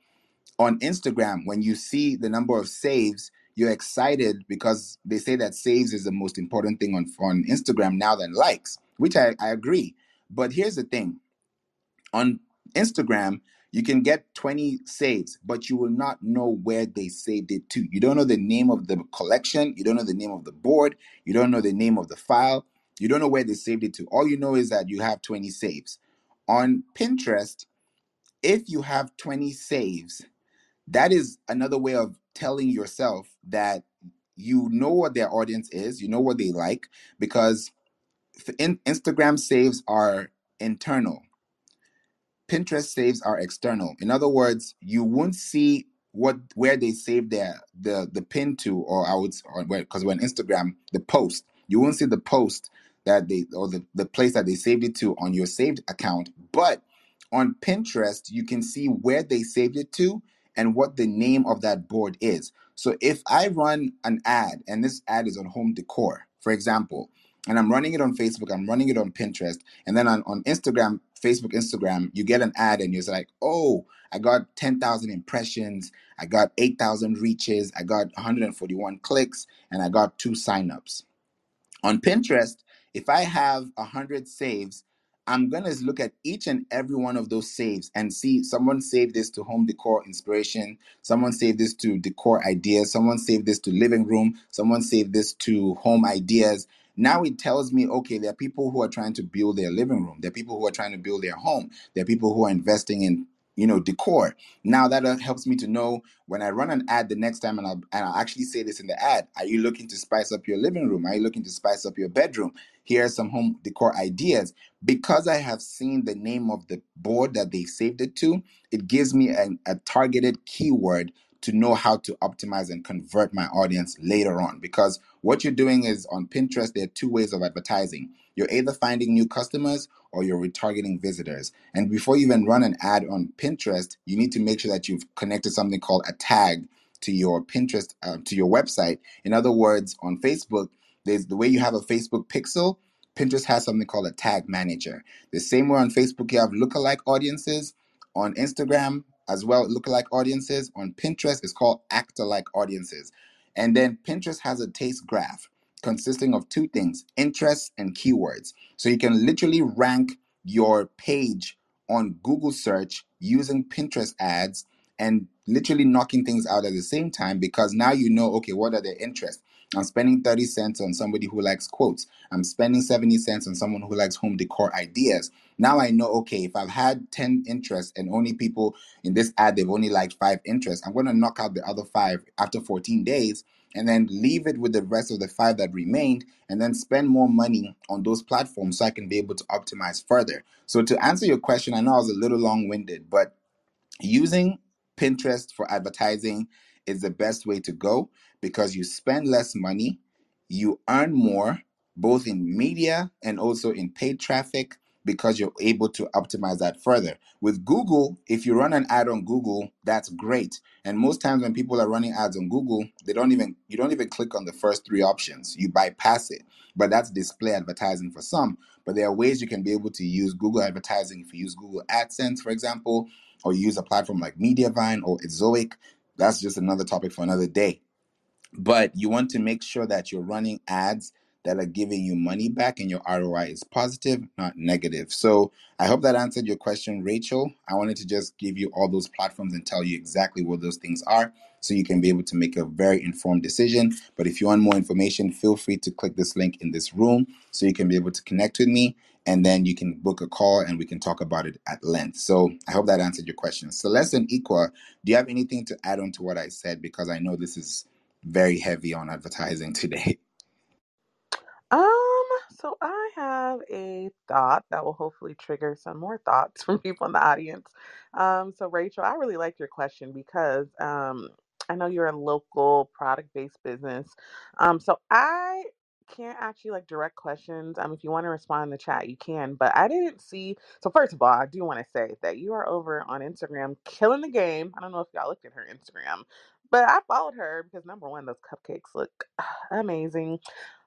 on Instagram, when you see the number of saves, you're excited because they say that saves is the most important thing on, on Instagram now than likes, which I, I agree. But here's the thing on Instagram, you can get 20 saves, but you will not know where they saved it to. You don't know the name of the collection, you don't know the name of the board, you don't know the name of the file, you don't know where they saved it to. All you know is that you have 20 saves. On Pinterest, if you have 20 saves, that is another way of telling yourself that you know what their audience is, you know what they like, because in, Instagram saves are internal Pinterest saves are external. In other words, you won't see what where they save their the the pin to, or I would because when Instagram the post, you won't see the post that they or the, the place that they saved it to on your saved account. But on Pinterest, you can see where they saved it to and what the name of that board is. So if I run an ad and this ad is on home decor, for example, and I'm running it on Facebook, I'm running it on Pinterest, and then on, on Instagram, Facebook, Instagram, you get an ad and you're like, oh, I got 10,000 impressions, I got 8,000 reaches, I got 141 clicks, and I got two signups. On Pinterest, if I have 100 saves, I'm going to look at each and every one of those saves and see someone saved this to home decor inspiration, someone saved this to decor ideas, someone saved this to living room, someone saved this to home ideas. Now it tells me, okay, there are people who are trying to build their living room. There are people who are trying to build their home. There are people who are investing in, you know, decor. Now that uh, helps me to know when I run an ad the next time, and I'll, and I'll actually say this in the ad: Are you looking to spice up your living room? Are you looking to spice up your bedroom? Here are some home decor ideas because I have seen the name of the board that they saved it to, it gives me an, a targeted keyword to know how to optimize and convert my audience later on. Because what you're doing is on Pinterest, there are two ways of advertising. You're either finding new customers or you're retargeting visitors. And before you even run an ad on Pinterest, you need to make sure that you've connected something called a tag to your Pinterest, uh, to your website. In other words, on Facebook, there's the way you have a Facebook pixel Pinterest has something called a tag manager. The same way on Facebook, you have lookalike audiences. On Instagram, as well, lookalike audiences. On Pinterest, it's called actalike audiences. And then Pinterest has a taste graph consisting of two things interests and keywords. So you can literally rank your page on Google search using Pinterest ads and literally knocking things out at the same time because now you know, okay, what are their interests? I'm spending 30 cents on somebody who likes quotes. I'm spending 70 cents on someone who likes home decor ideas. Now I know, okay, if I've had 10 interests and only people in this ad, they've only liked five interests, I'm going to knock out the other five after 14 days and then leave it with the rest of the five that remained and then spend more money on those platforms so I can be able to optimize further. So to answer your question, I know I was a little long winded, but using Pinterest for advertising is the best way to go because you spend less money, you earn more, both in media and also in paid traffic, because you're able to optimize that further. With Google, if you run an ad on Google, that's great. And most times when people are running ads on Google, they don't even you don't even click on the first three options. You bypass it. But that's display advertising for some. But there are ways you can be able to use Google advertising if you use Google AdSense, for example, or use a platform like Mediavine or Ezoic, that's just another topic for another day but you want to make sure that you're running ads that are giving you money back and your ROI is positive, not negative. So I hope that answered your question, Rachel. I wanted to just give you all those platforms and tell you exactly what those things are so you can be able to make a very informed decision. But if you want more information, feel free to click this link in this room so you can be able to connect with me and then you can book a call and we can talk about it at length. So I hope that answered your question. Celeste and Equa, do you have anything to add on to what I said? Because I know this is very heavy on advertising today. (laughs) Um, so I have a thought that will hopefully trigger some more thoughts (laughs) from people in the audience. Um, so Rachel, I really like your question because um I know you're a local product-based business. Um, so I can't actually like direct questions. Um, if you want to respond in the chat, you can, but I didn't see. So first of all, I do want to say that you are over on Instagram killing the game. I don't know if y'all looked at her Instagram, but I followed her because number one, those cupcakes look (sighs) amazing.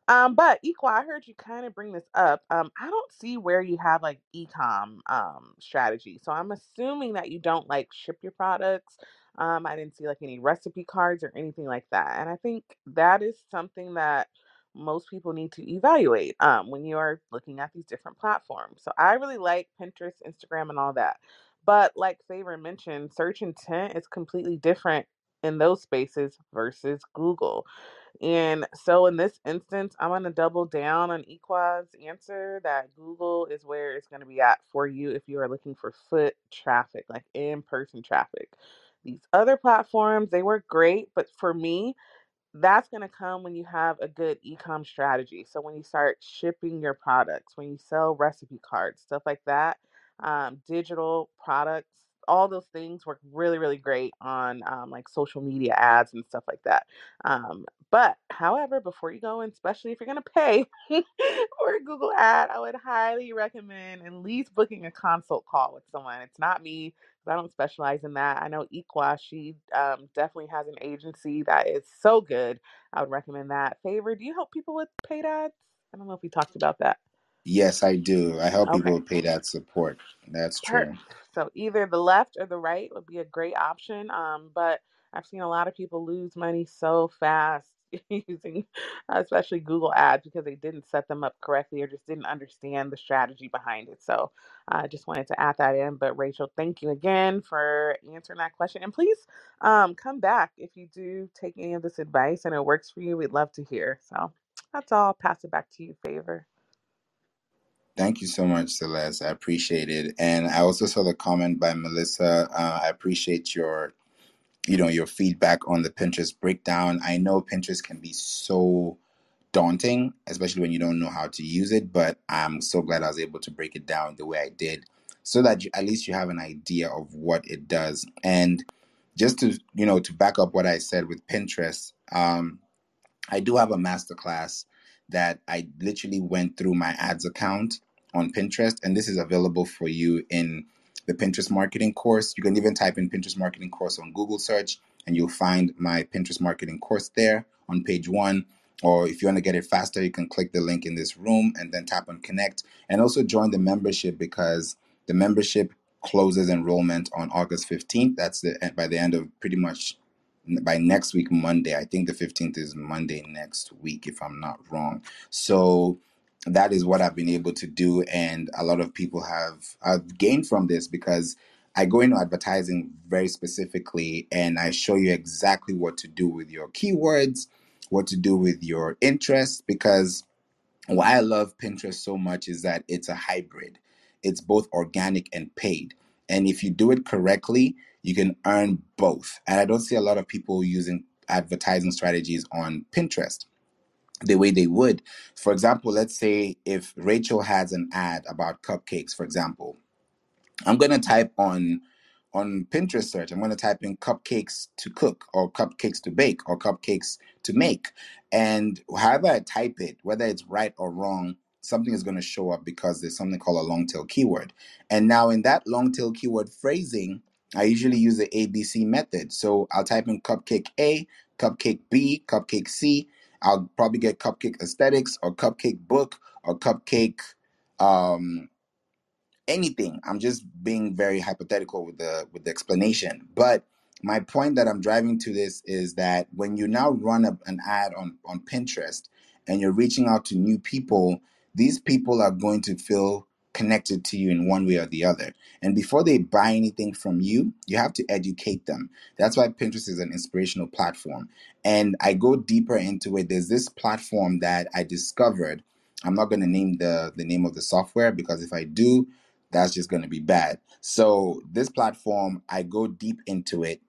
Um, but Equa, I heard you kind of bring this up. Um, I don't see where you have like ecom um strategy. So I'm assuming that you don't like ship your products. Um, I didn't see like any recipe cards or anything like that. And I think that is something that most people need to evaluate um when you are looking at these different platforms. So I really like Pinterest, Instagram, and all that. But like Favor mentioned, search intent is completely different in those spaces versus Google. And so in this instance, I'm going to double down on Equa's answer that Google is where it's going to be at for you if you are looking for foot traffic, like in person traffic. These other platforms, they work great, but for me, that's going to come when you have a good e-com strategy. So when you start shipping your products, when you sell recipe cards, stuff like that, um, digital products, all those things work really, really great on um, like social media ads and stuff like that. Um, but however, before you go, and especially if you're going to pay (laughs) for a Google ad, I would highly recommend at least booking a consult call with someone. It's not me I don't specialize in that. I know Equa, she um, definitely has an agency that is so good. I would recommend that. Favor, do you help people with paid ads? I don't know if we talked about that. Yes, I do. I help Okay. people pay that support. That's true. so either the left or the right would be a great option. Um, but I've seen a lot of people lose money so fast (laughs) using especially Google ads because they didn't set them up correctly or just didn't understand the strategy behind it. So I just wanted to add that in. But Rachel, thank you again for answering that question. And please um, come back if you do take any of this advice and it works for you. We'd love to hear. So that's all. I'll pass it back to you, Favor. Thank you so much, Celeste. I appreciate it. And I also saw the comment by Melissa. Uh, I appreciate your, you know, your feedback on the Pinterest breakdown. I know Pinterest can be so daunting, especially when you don't know how to use it. But I'm so glad I was able to break it down the way I did, so that you, at least you have an idea of what it does. And just to, you know, to back up what I said with Pinterest. Um, I do have a masterclass that I literally went through my ads account on Pinterest, and this is available for you in the Pinterest marketing course. You can even type in Pinterest marketing course on Google search, and you'll find my Pinterest marketing course there on page one. Or if you want to get it faster, you can click the link in this room and then tap on connect, and also join the membership because the membership closes enrollment on August 15th. That's the by the end of pretty much by next week monday i think the 15th is monday next week if i'm not wrong so that is what i've been able to do and a lot of people have have gained from this because i go into advertising very specifically and i show you exactly what to do with your keywords what to do with your interests because why I love Pinterest so much is that it's a hybrid. It's both organic and paid. And if you do it correctly, you can earn both. And I don't see a lot of people using advertising strategies on Pinterest the way they would. For example, let's say if Rachel has an ad about cupcakes, for example, I'm gonna type on on Pinterest search. I'm gonna type in cupcakes to cook or cupcakes to bake or cupcakes to make. And however I type it, whether it's right or wrong, something is gonna show up because there's something called a long tail keyword. And now in that long tail keyword phrasing, I usually use the ABC method. So I'll type in cupcake A, cupcake B, cupcake C. I'll probably get cupcake aesthetics or cupcake book or cupcake um anything. I'm just being very hypothetical with the with the explanation. But my point that I'm driving to this is that when you now run a, an ad on on Pinterest and you're reaching out to new people, these people are going to feel connected to you in one way or the other. And before they buy anything from you, you have to educate them. That's why Pinterest is an inspirational platform. And I go deeper into it. There's this platform that I discovered. I'm not going to name the the name of the software because if I do, that's just going to be bad. So this platform, I go deep into it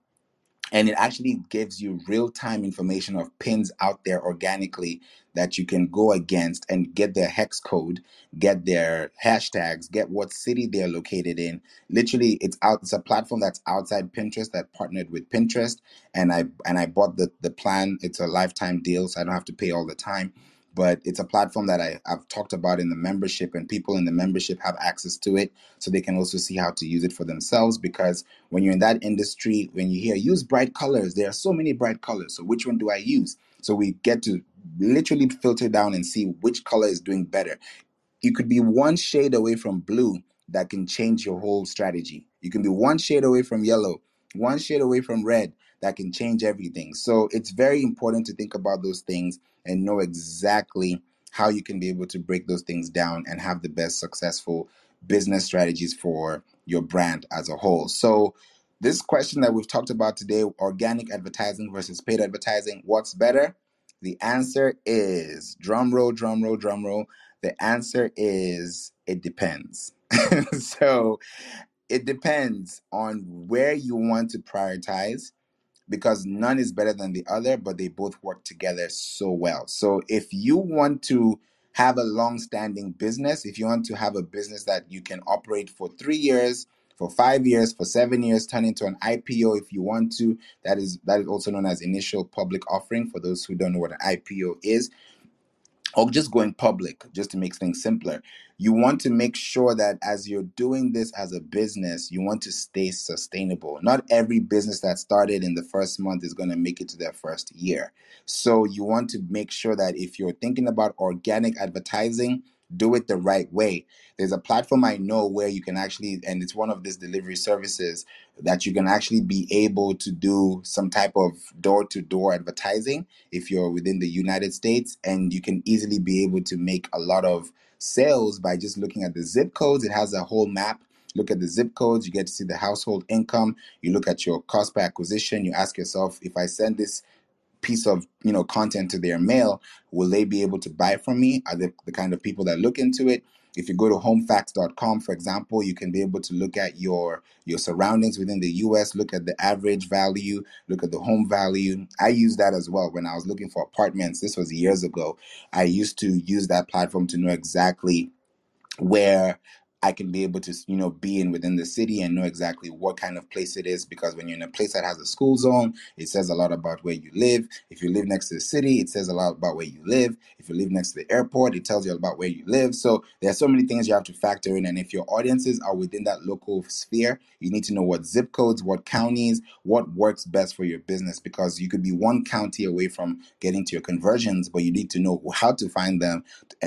and it actually gives you real time information of pins out there organically that you can go against and get their hex code, get their hashtags, get what city they're located in. Literally, it's out. It's a platform that's outside Pinterest that partnered with Pinterest, and I and I bought the the plan. It's a lifetime deal, so I don't have to pay all the time. But it's a platform that I, I've talked about in the membership, and people in the membership have access to it, so they can also see how to use it for themselves. Because when you're in that industry, when you hear use bright colors, there are so many bright colors. So which one do I use? So we get to literally filter down and see which color is doing better you could be one shade away from blue that can change your whole strategy. You can be one shade away from yellow, one shade away from red that can change everything. So it's very important to think about those things and know exactly how you can be able to break those things down and have the best successful business strategies for your brand as a whole. So this question that we've talked about today, organic advertising versus paid advertising, what's better? The answer is drum roll, drum roll, drum roll the answer is it depends. (laughs) so it depends on where you want to prioritize because none is better than the other, but they both work together so well. So if you want to have a long standing business, if you want to have a business that you can operate for three years, for five years, for seven years, turn into an IPO if you want to. That is that is also known as initial public offering for those who don't know what an IPO is or just going public just to make things simpler. You want to make sure that as you're doing this as a business you want to stay sustainable. Not every business that started in the first month is going to make it to their first year. So you want to make sure that if you're thinking about organic advertising do it the right way. There's a platform I know where you can actually, and it's one of these delivery services that you can actually be able to do some type of door to door advertising if you're within the United States, and you can easily be able to make a lot of sales by just looking at the zip codes. It has a whole map. Look at the zip codes, you get to see the household income. You look at your cost per acquisition. You ask yourself, if I send this piece of you know content to their mail will they be able to buy from me? Are they the kind of people that look into it? If you go to homefacts.com for example you can be able to look at your your surroundings within the us look at the average value look at the home value. I use that as well when i was looking for apartments. This was years ago. I used to use that platform to know exactly where I can be able to, you know, be in within the city and know exactly what kind of place it is. Because when you're in a place that has a school zone, it says a lot about where you live. If you live next to the city, it says a lot about where you live. If you live next to the airport, it tells you about where you live. So there are so many things you have to factor in. And if your audiences are within that local sphere, you need to know what zip codes, what counties, what works best for your business. Because you could be one county away from getting to your conversions, but you need to know how to find them.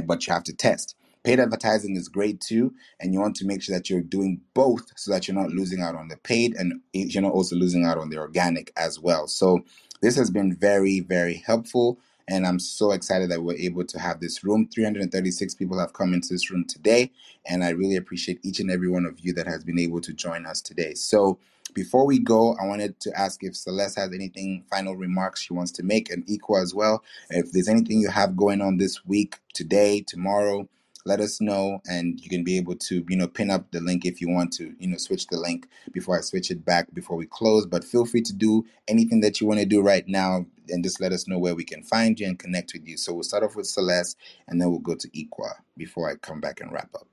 But you have to test. Paid advertising is great too, and you want to make sure that you're doing both so that you're not losing out on the paid and you're not also losing out on the organic as well. So this has been very, very helpful. And I'm so excited that we're able to have this room. 336 people have come into this room today. And I really appreciate each and every one of you that has been able to join us today. So before we go, I wanted to ask if Celeste has anything, final remarks she wants to make, and Equa as well. If there's anything you have going on this week, today, tomorrow, let us know and you can be able to you know pin up the link if you want to you know switch the link before i switch it back before we close. But feel free to do anything that you want to do right now and just let us know where we can find you and connect with you. So we'll start off with celeste and then we'll go to equa before i come back and wrap up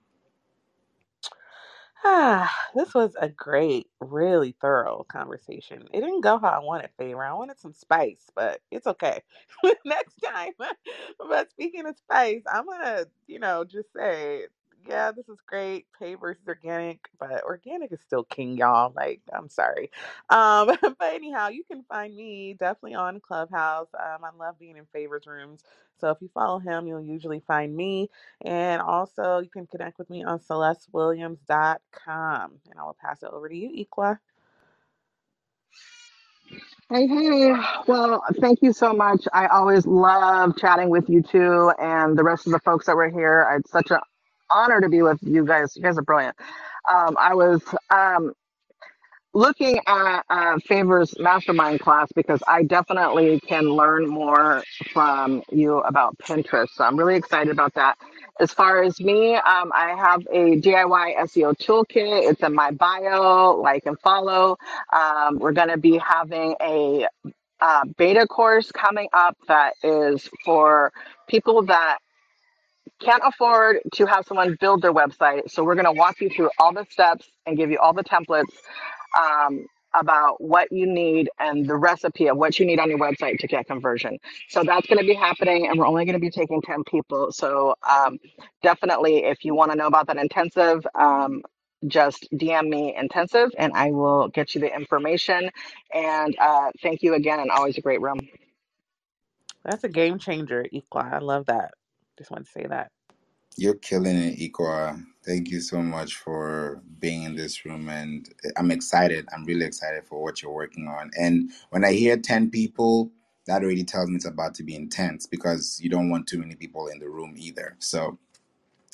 Ah, this was a great, really thorough conversation. It didn't go how I wanted, Favor. I wanted some spice, but it's okay. (laughs) Next time. (laughs) But speaking of spice, I'm gonna, you know, just say, yeah, this is great. Pay versus organic, but organic is still king, y'all. Like, I'm sorry. Um, (laughs) but anyhow, you can find me definitely on Clubhouse. Um, I love being in Favor's rooms. So if you follow him, you'll usually find me. And also, you can connect with me on celestewilliams.com. And I will pass it over to you, Equa. Hey, hey. Well, thank you so much. I always love chatting with you too and the rest of the folks that were here. It's such an honor to be with you guys. You guys are brilliant. Um, I was um, looking at uh, Favor's mastermind class because I definitely can learn more from you about Pinterest. So I'm really excited about that. As far as me, um, I have a DIY SEO toolkit. It's in my bio, like and follow. Um, we're going to be having a uh, beta course coming up that is for people that can't afford to have someone build their website. So we're going to walk you through all the steps and give you all the templates um, about what you need and the recipe of what you need on your website to get conversion. So that's going to be happening, and we're only going to be taking 10 people. So um, definitely, if you want to know about that intensive, um, just DM me intensive and I will get you the information. And uh, thank you again, and always a great room. That's a game changer, Equa. I love that. Just want to say that. You're killing it, Equa. Thank you so much for being in this room. And I'm excited. I'm really excited for what you're working on. And when I hear 10 people, that already tells me it's about to be intense because you don't want too many people in the room either. So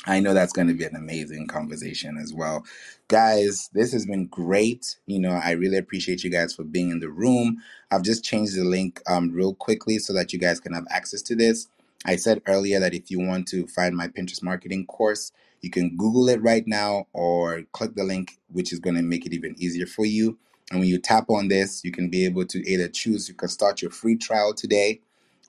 I know that's going to be an amazing conversation as well. Guys, this has been great. You know, I really appreciate you guys for being in the room. I've just changed the link um, real quickly so that you guys can have access to this. I said earlier that if you want to find my Pinterest marketing course, you can Google it right now or click the link, which is going to make it even easier for you. And when you tap on this, you can be able to either choose, you can start your free trial today,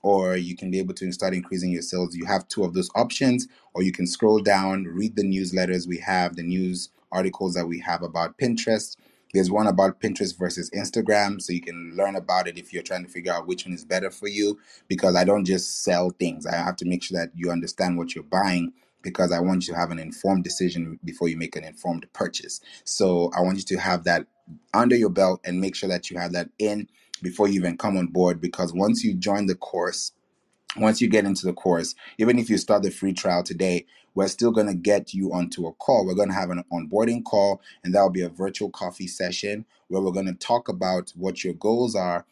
or you can be able to start increasing your sales. You have two of those options, or you can scroll down, read the newsletters we have, the news articles that we have about Pinterest. There's one about Pinterest versus Instagram, so you can learn about it if you're trying to figure out which one is better for you. Because I don't just sell things, I have to make sure that you understand what you're buying because I want you to have an informed decision before you make an informed purchase. So I want you to have that under your belt and make sure that you have that in before you even come on board because once you join the course once you get into the course, even if you start the free trial today, we're still going to get you onto a call. We're going to have an onboarding call, and that will be a virtual coffee session where we're going to talk about what your goals are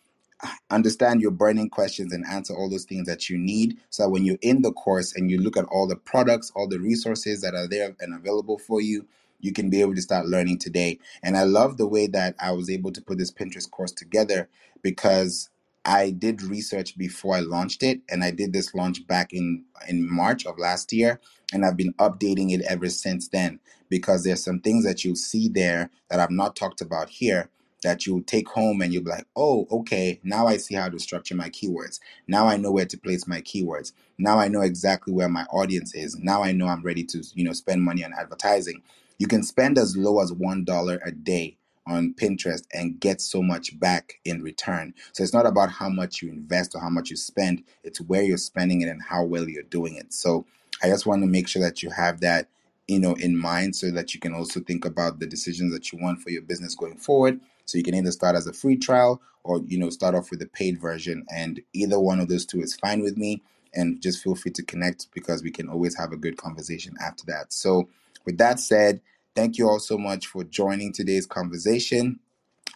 uh, understand your burning questions and answer all those things that you need so that when you're in the course and you look at all the products all the resources that are there and available for you you can be able to start learning today and i love the way that i was able to put this pinterest course together because i did research before i launched it and i did this launch back in in march of last year and i've been updating it ever since then because there's some things that you'll see there that i've not talked about here that you'll take home and you'll be like, oh, okay, now I see how to structure my keywords. Now I know where to place my keywords. Now I know exactly where my audience is. Now I know I'm ready to, you know, spend money on advertising. You can spend as low as one dollar a day on Pinterest and get so much back in return. So it's not about how much you invest or how much you spend, it's where you're spending it and how well you're doing it. So I just want to make sure that you have that you know in mind so that you can also think about the decisions that you want for your business going forward. So you can either start as a free trial or you know start off with a paid version. And either one of those two is fine with me. And just feel free to connect because we can always have a good conversation after that. So with that said thank you all so much for joining today's conversation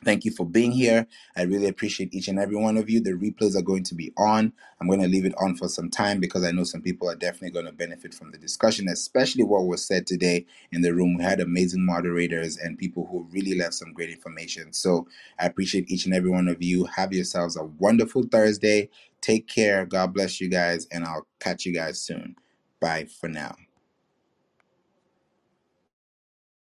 Thank you for being here. I really appreciate each and every one of you. The replays are going to be on. I'm going to leave it on for some time because I know some people are definitely going to benefit from the discussion, especially what was said today in the room. We had amazing moderators and people who really left some great information. So I appreciate each and every one of you. Have yourselves a wonderful Thursday. Take care. God bless you guys, and I'll catch you guys soon. Bye for now.